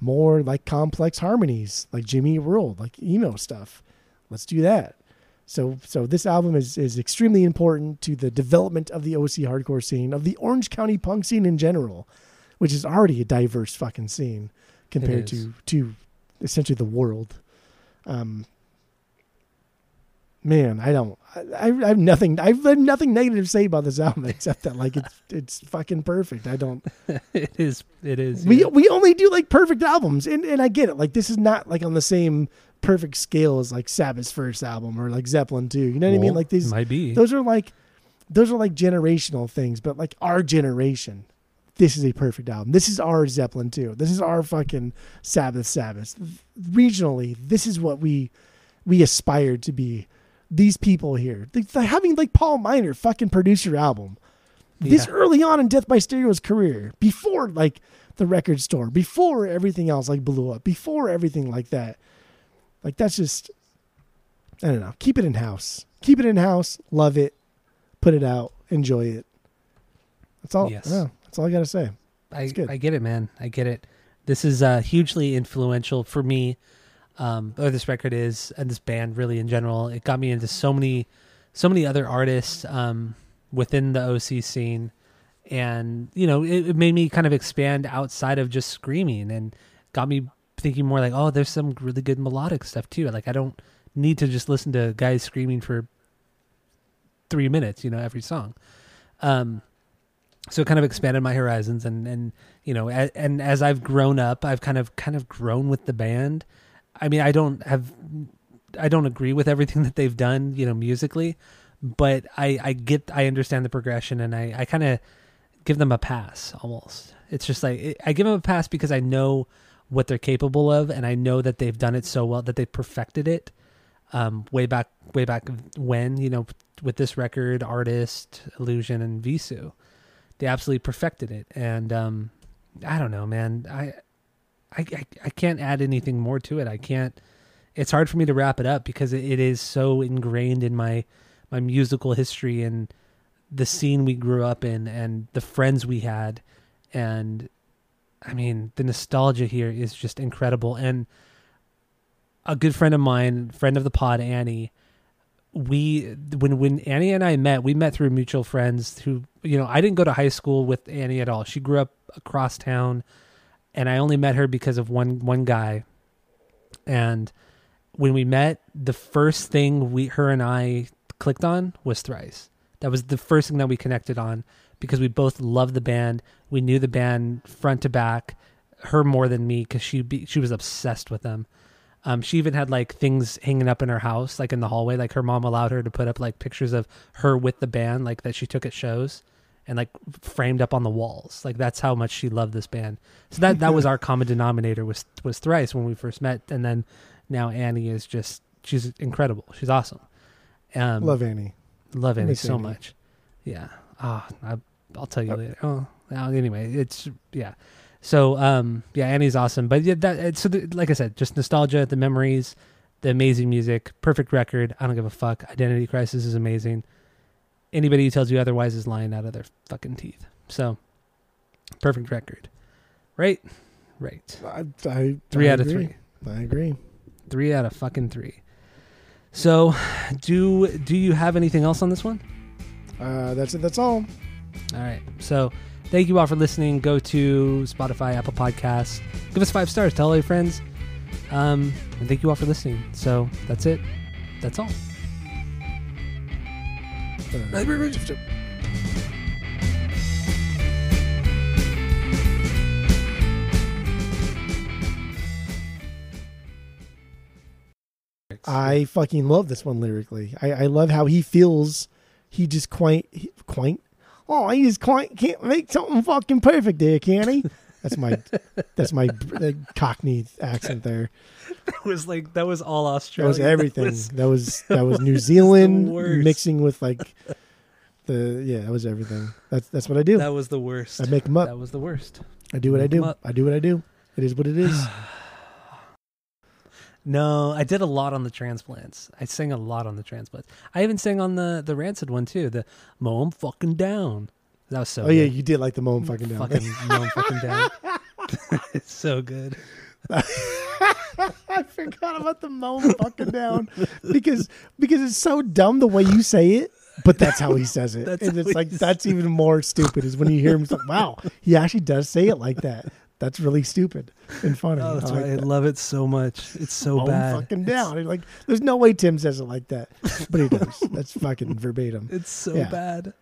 more like complex harmonies, like Jimmy World, like emo stuff? Let's do that." So, so this album is is extremely important to the development of the OC hardcore scene, of the Orange County punk scene in general, which is already a diverse fucking scene compared to to essentially the world. Um, man, I don't. I, I have nothing. I have nothing negative to say about this album (laughs) except that like it's it's fucking perfect. I don't. (laughs) it is. It is. We yeah. we only do like perfect albums, and and I get it. Like this is not like on the same perfect scale as like Sabbath's first album or like Zeppelin two. You know what I mean? Like these might be. those are like those are like generational things, but like our generation. This is a perfect album. This is our Zeppelin too. This is our fucking Sabbath Sabbath. Regionally, this is what we we aspired to be. These people here, they having like Paul Miner fucking produce your album this Yeah. early on in Death by Stereo's career, before like the record store, before everything else like blew up, before everything like that. Like that's just I don't know. Keep it in house. Keep it in house. Love it. Put it out. Enjoy it. That's all. Yes. yeah, that's all I gotta say. I. I get it, man. I get it. This is uh, hugely influential for me. Um, or this record is, and this band really in general. It got me into so many, so many other artists um, within the OC scene, and you know, it, it made me kind of expand outside of just screaming, and got me thinking more like, oh, there's some really good melodic stuff too. Like I don't need to just listen to guys screaming for three minutes, you know, every song. Um, so it kind of expanded my horizons and and you know a, and as i've grown up i've kind of kind of grown with the band i mean i don't have i don't agree with everything (laughs) that they've done you know musically but i i get i understand the progression and i i kind of give them a pass almost it's just like i give them a pass because i know what they're capable of and i know that they've done it so well that they perfected it um way back way back when you know with this record artist illusion and Vheissu. They absolutely perfected it. And um i don't know man. I, I i can't add anything more to it. I can't it's hard for me to wrap it up because it, it is so ingrained in my my musical history and the scene we grew up in and the friends we had and i mean the nostalgia here is just incredible and a good friend of mine friend of the pod annie we when when Annie and I met, we met through mutual friends who you know, I didn't go to high school with Annie at all. She grew up across town and I only met her because of one one guy. And when we met, the first thing we her and I clicked on was Thrice. That was the first thing that we connected on because we both loved the band. We knew the band front to back. Her more than me because she be, she was obsessed with them. Um, she even had like things hanging up in her house, like in the hallway. Like her mom allowed her to put up like pictures of her with the band, like that she took at shows, and like framed up on the walls. Like that's how much she loved this band. So that that was our (laughs) common denominator was was Thrice when we first met, and then now Annie is just she's incredible. She's awesome. Um, Love Annie. love Annie so Annie. much. Yeah. Ah, I, I'll tell you Uh, later. Oh, anyway, it's yeah. So um, yeah, Annie's awesome. But yeah, that it's so the, like I said, just nostalgia, the memories, the amazing music, perfect record. I don't give a fuck. Identity Crisis is amazing. Anybody who tells you otherwise is lying out of their fucking teeth. So perfect record, right? Right. I, I, Three I out of three. I agree. Three out of fucking three. So, do do you have anything else on this one? Uh, that's it. That's all. All right. So thank you all for listening. Go to Spotify, Apple Podcasts. Give us five stars. Tell all your friends. Um, and thank you all for listening. So that's it. That's all. Uh, I fucking love this one lyrically. I, I love how he feels. He just quaint, he, quaint. Oh, he just quite can't make something fucking perfect there, can he? (laughs) That's my that's my uh, Cockney accent there. That was like that was all Australia. That was (laughs) everything. That was that was (laughs) New Zealand mixing with like the yeah. That was everything. That's that's what I do. That was the worst. I make them up. That was the worst. I do what I do. I do what I do. It is what it is. (sighs) (sighs) No, I did a lot on the transplants. I sang a lot on the transplants. I even sang on the the rancid one too. The mow 'em fucking down. That was so. oh yeah, you did like the moan fucking down. fucking mow 'em fucking down. it's (laughs) (laughs) so good. I forgot about the moan fucking down because because it's so dumb the way you say it, but that's how he (laughs) says it, That's and it's like that's even more stupid is when you hear him. Like, wow, he actually does say it like that. That's really stupid and funny. Oh, that's I like I that. love it so much. It's so bad. fucking down. Like, there's no way Tim says it like that, but he does. (laughs) That's fucking verbatim. It's so Yeah. bad.